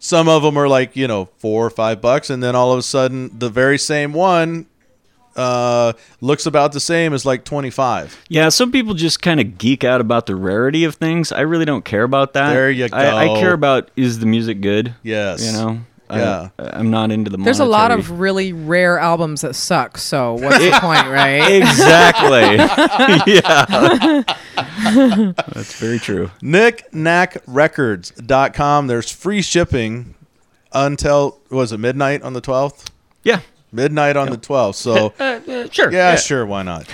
D: Some of them are like you know four or five bucks, and then all of a sudden the very same one uh looks about the same as like 25
A: Yeah, some people just kind of geek out about the rarity of things. I really don't care about that.
D: There you
A: I, I care about is the music good.
D: yes
A: You know.
D: Yeah.
A: I, I'm not into the.
C: There's a lot of really rare albums that suck. So what's the point, right?
A: exactly. yeah. That's very true.
D: knickknackrecords.com there's free shipping until was it midnight on the 12th
A: Yeah.
D: Midnight on the 12th so
E: sure.
D: yeah, sure why not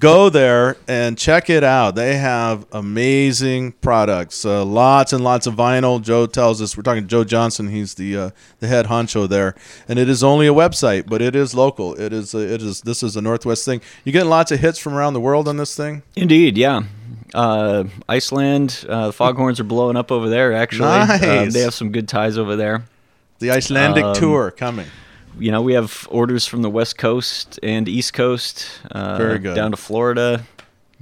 D: go there and check it out they have amazing products uh, lots and lots of vinyl joe tells us we're talking to joe johnson he's the uh, the head honcho there and it is only a website but it is local it is a, it is this is a northwest thing you getting lots of hits from around the world on this thing
A: Indeed, yeah. Uh, Iceland, uh, the foghorns are blowing up over there. Actually, Uh,
D: Nice.
A: they have some good ties over there.
D: the icelandic
A: Um,
D: tour coming
A: You know, we have orders from the West Coast and East Coast, uh,
D: Very good.
A: down to Florida.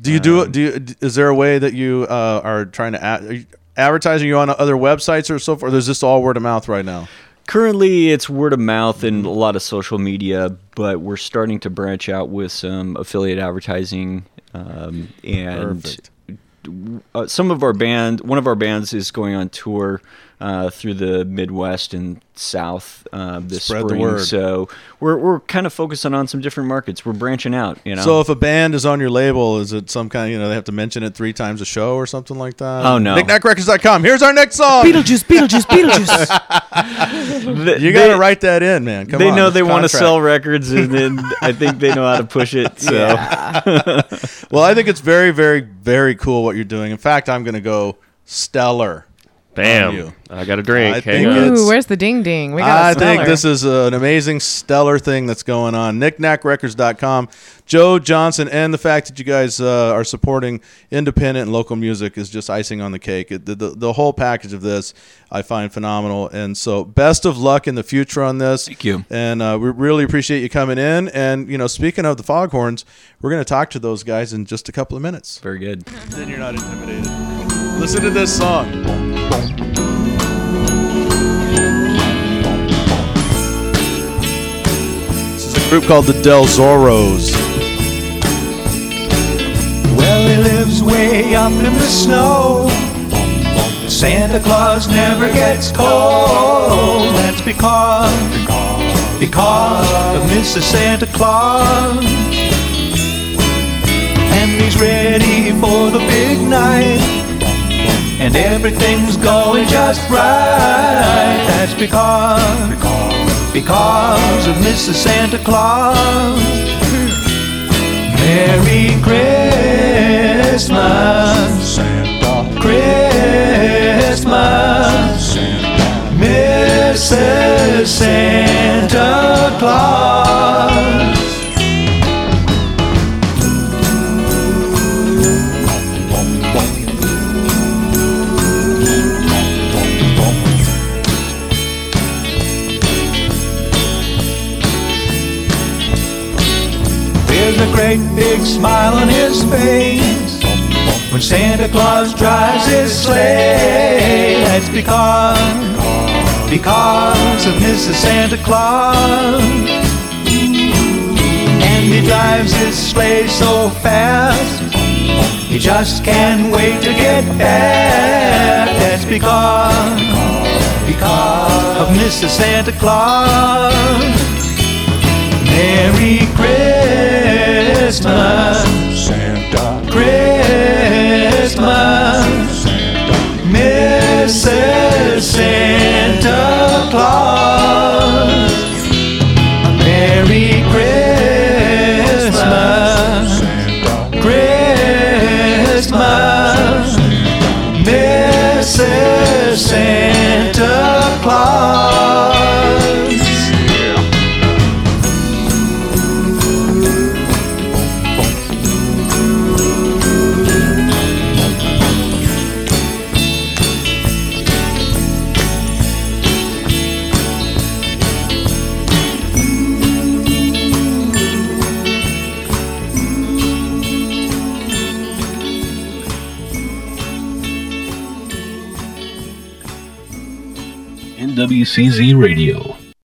D: Do you do it? Do you? Is there a way that you uh, are trying to ad- are you advertising you on other websites or so forth? Or is this all word of mouth right now?
A: Currently, it's word of mouth and a lot of social media, but we're starting to branch out with some affiliate advertising. Um, and
D: Perfect.
A: uh, some of our band, one of our bands is going on tour uh, through the Midwest and South uh, this
D: Spread the
A: spring.
D: word.
A: So we're we're kind of focusing on some different markets. We're branching out. You know.
D: So if a band is on your label, is it some kind? Of, You know, they have to mention it three times a show or something like that.
A: Oh, no.
D: Knickknackrecords.com. Here's our next song.
C: Beetlejuice, Beetlejuice, Beetlejuice.
A: Th-
D: You got to write that in, man. Come
A: they
D: on,
A: know they want to sell records, and then I think they know how to push it. So
D: Well, I think it's very, very, very cool what you're doing. In fact, I'm going to go stellar. On you.
E: Bam. I got a drink.
D: I
E: Hang
D: think
E: on.
C: Ooh, where's the ding ding? We got
D: I
C: a
D: think
C: stellar.
D: this is an amazing, stellar thing that's going on. Knickknackrecords.com. Joe Johnson, and the fact that you guys uh, are supporting independent and local music is just icing on the cake. It, the, the, the whole package of this I find phenomenal. And so, best of luck in the future on this.
A: Thank you.
D: And uh, we really appreciate you coming in. And, you know, speaking of the Foghorns, we're going to talk to those guys in just a couple of minutes.
A: very good.
D: Then you're not intimidated. Listen to this song. This is a group called the Del Zorros.
F: Well, he lives way up in the snow. Santa Claus never gets cold. That's because, because of Mrs. Santa Claus. And he's ready for the big night. And everything's going just right. That's because, because of Mrs. Santa Claus. Merry Christmas, Santa Claus drives his sleigh. That's because, because of Mrs. Santa Claus. And he drives his sleigh so fast, he just can't wait to get back. That's because, because of Mrs. Santa Claus. Merry Christmas, Santa. Christmas, Santa. Mrs. Santa Claus. A Merry Christmas,
H: NWCZ Radio.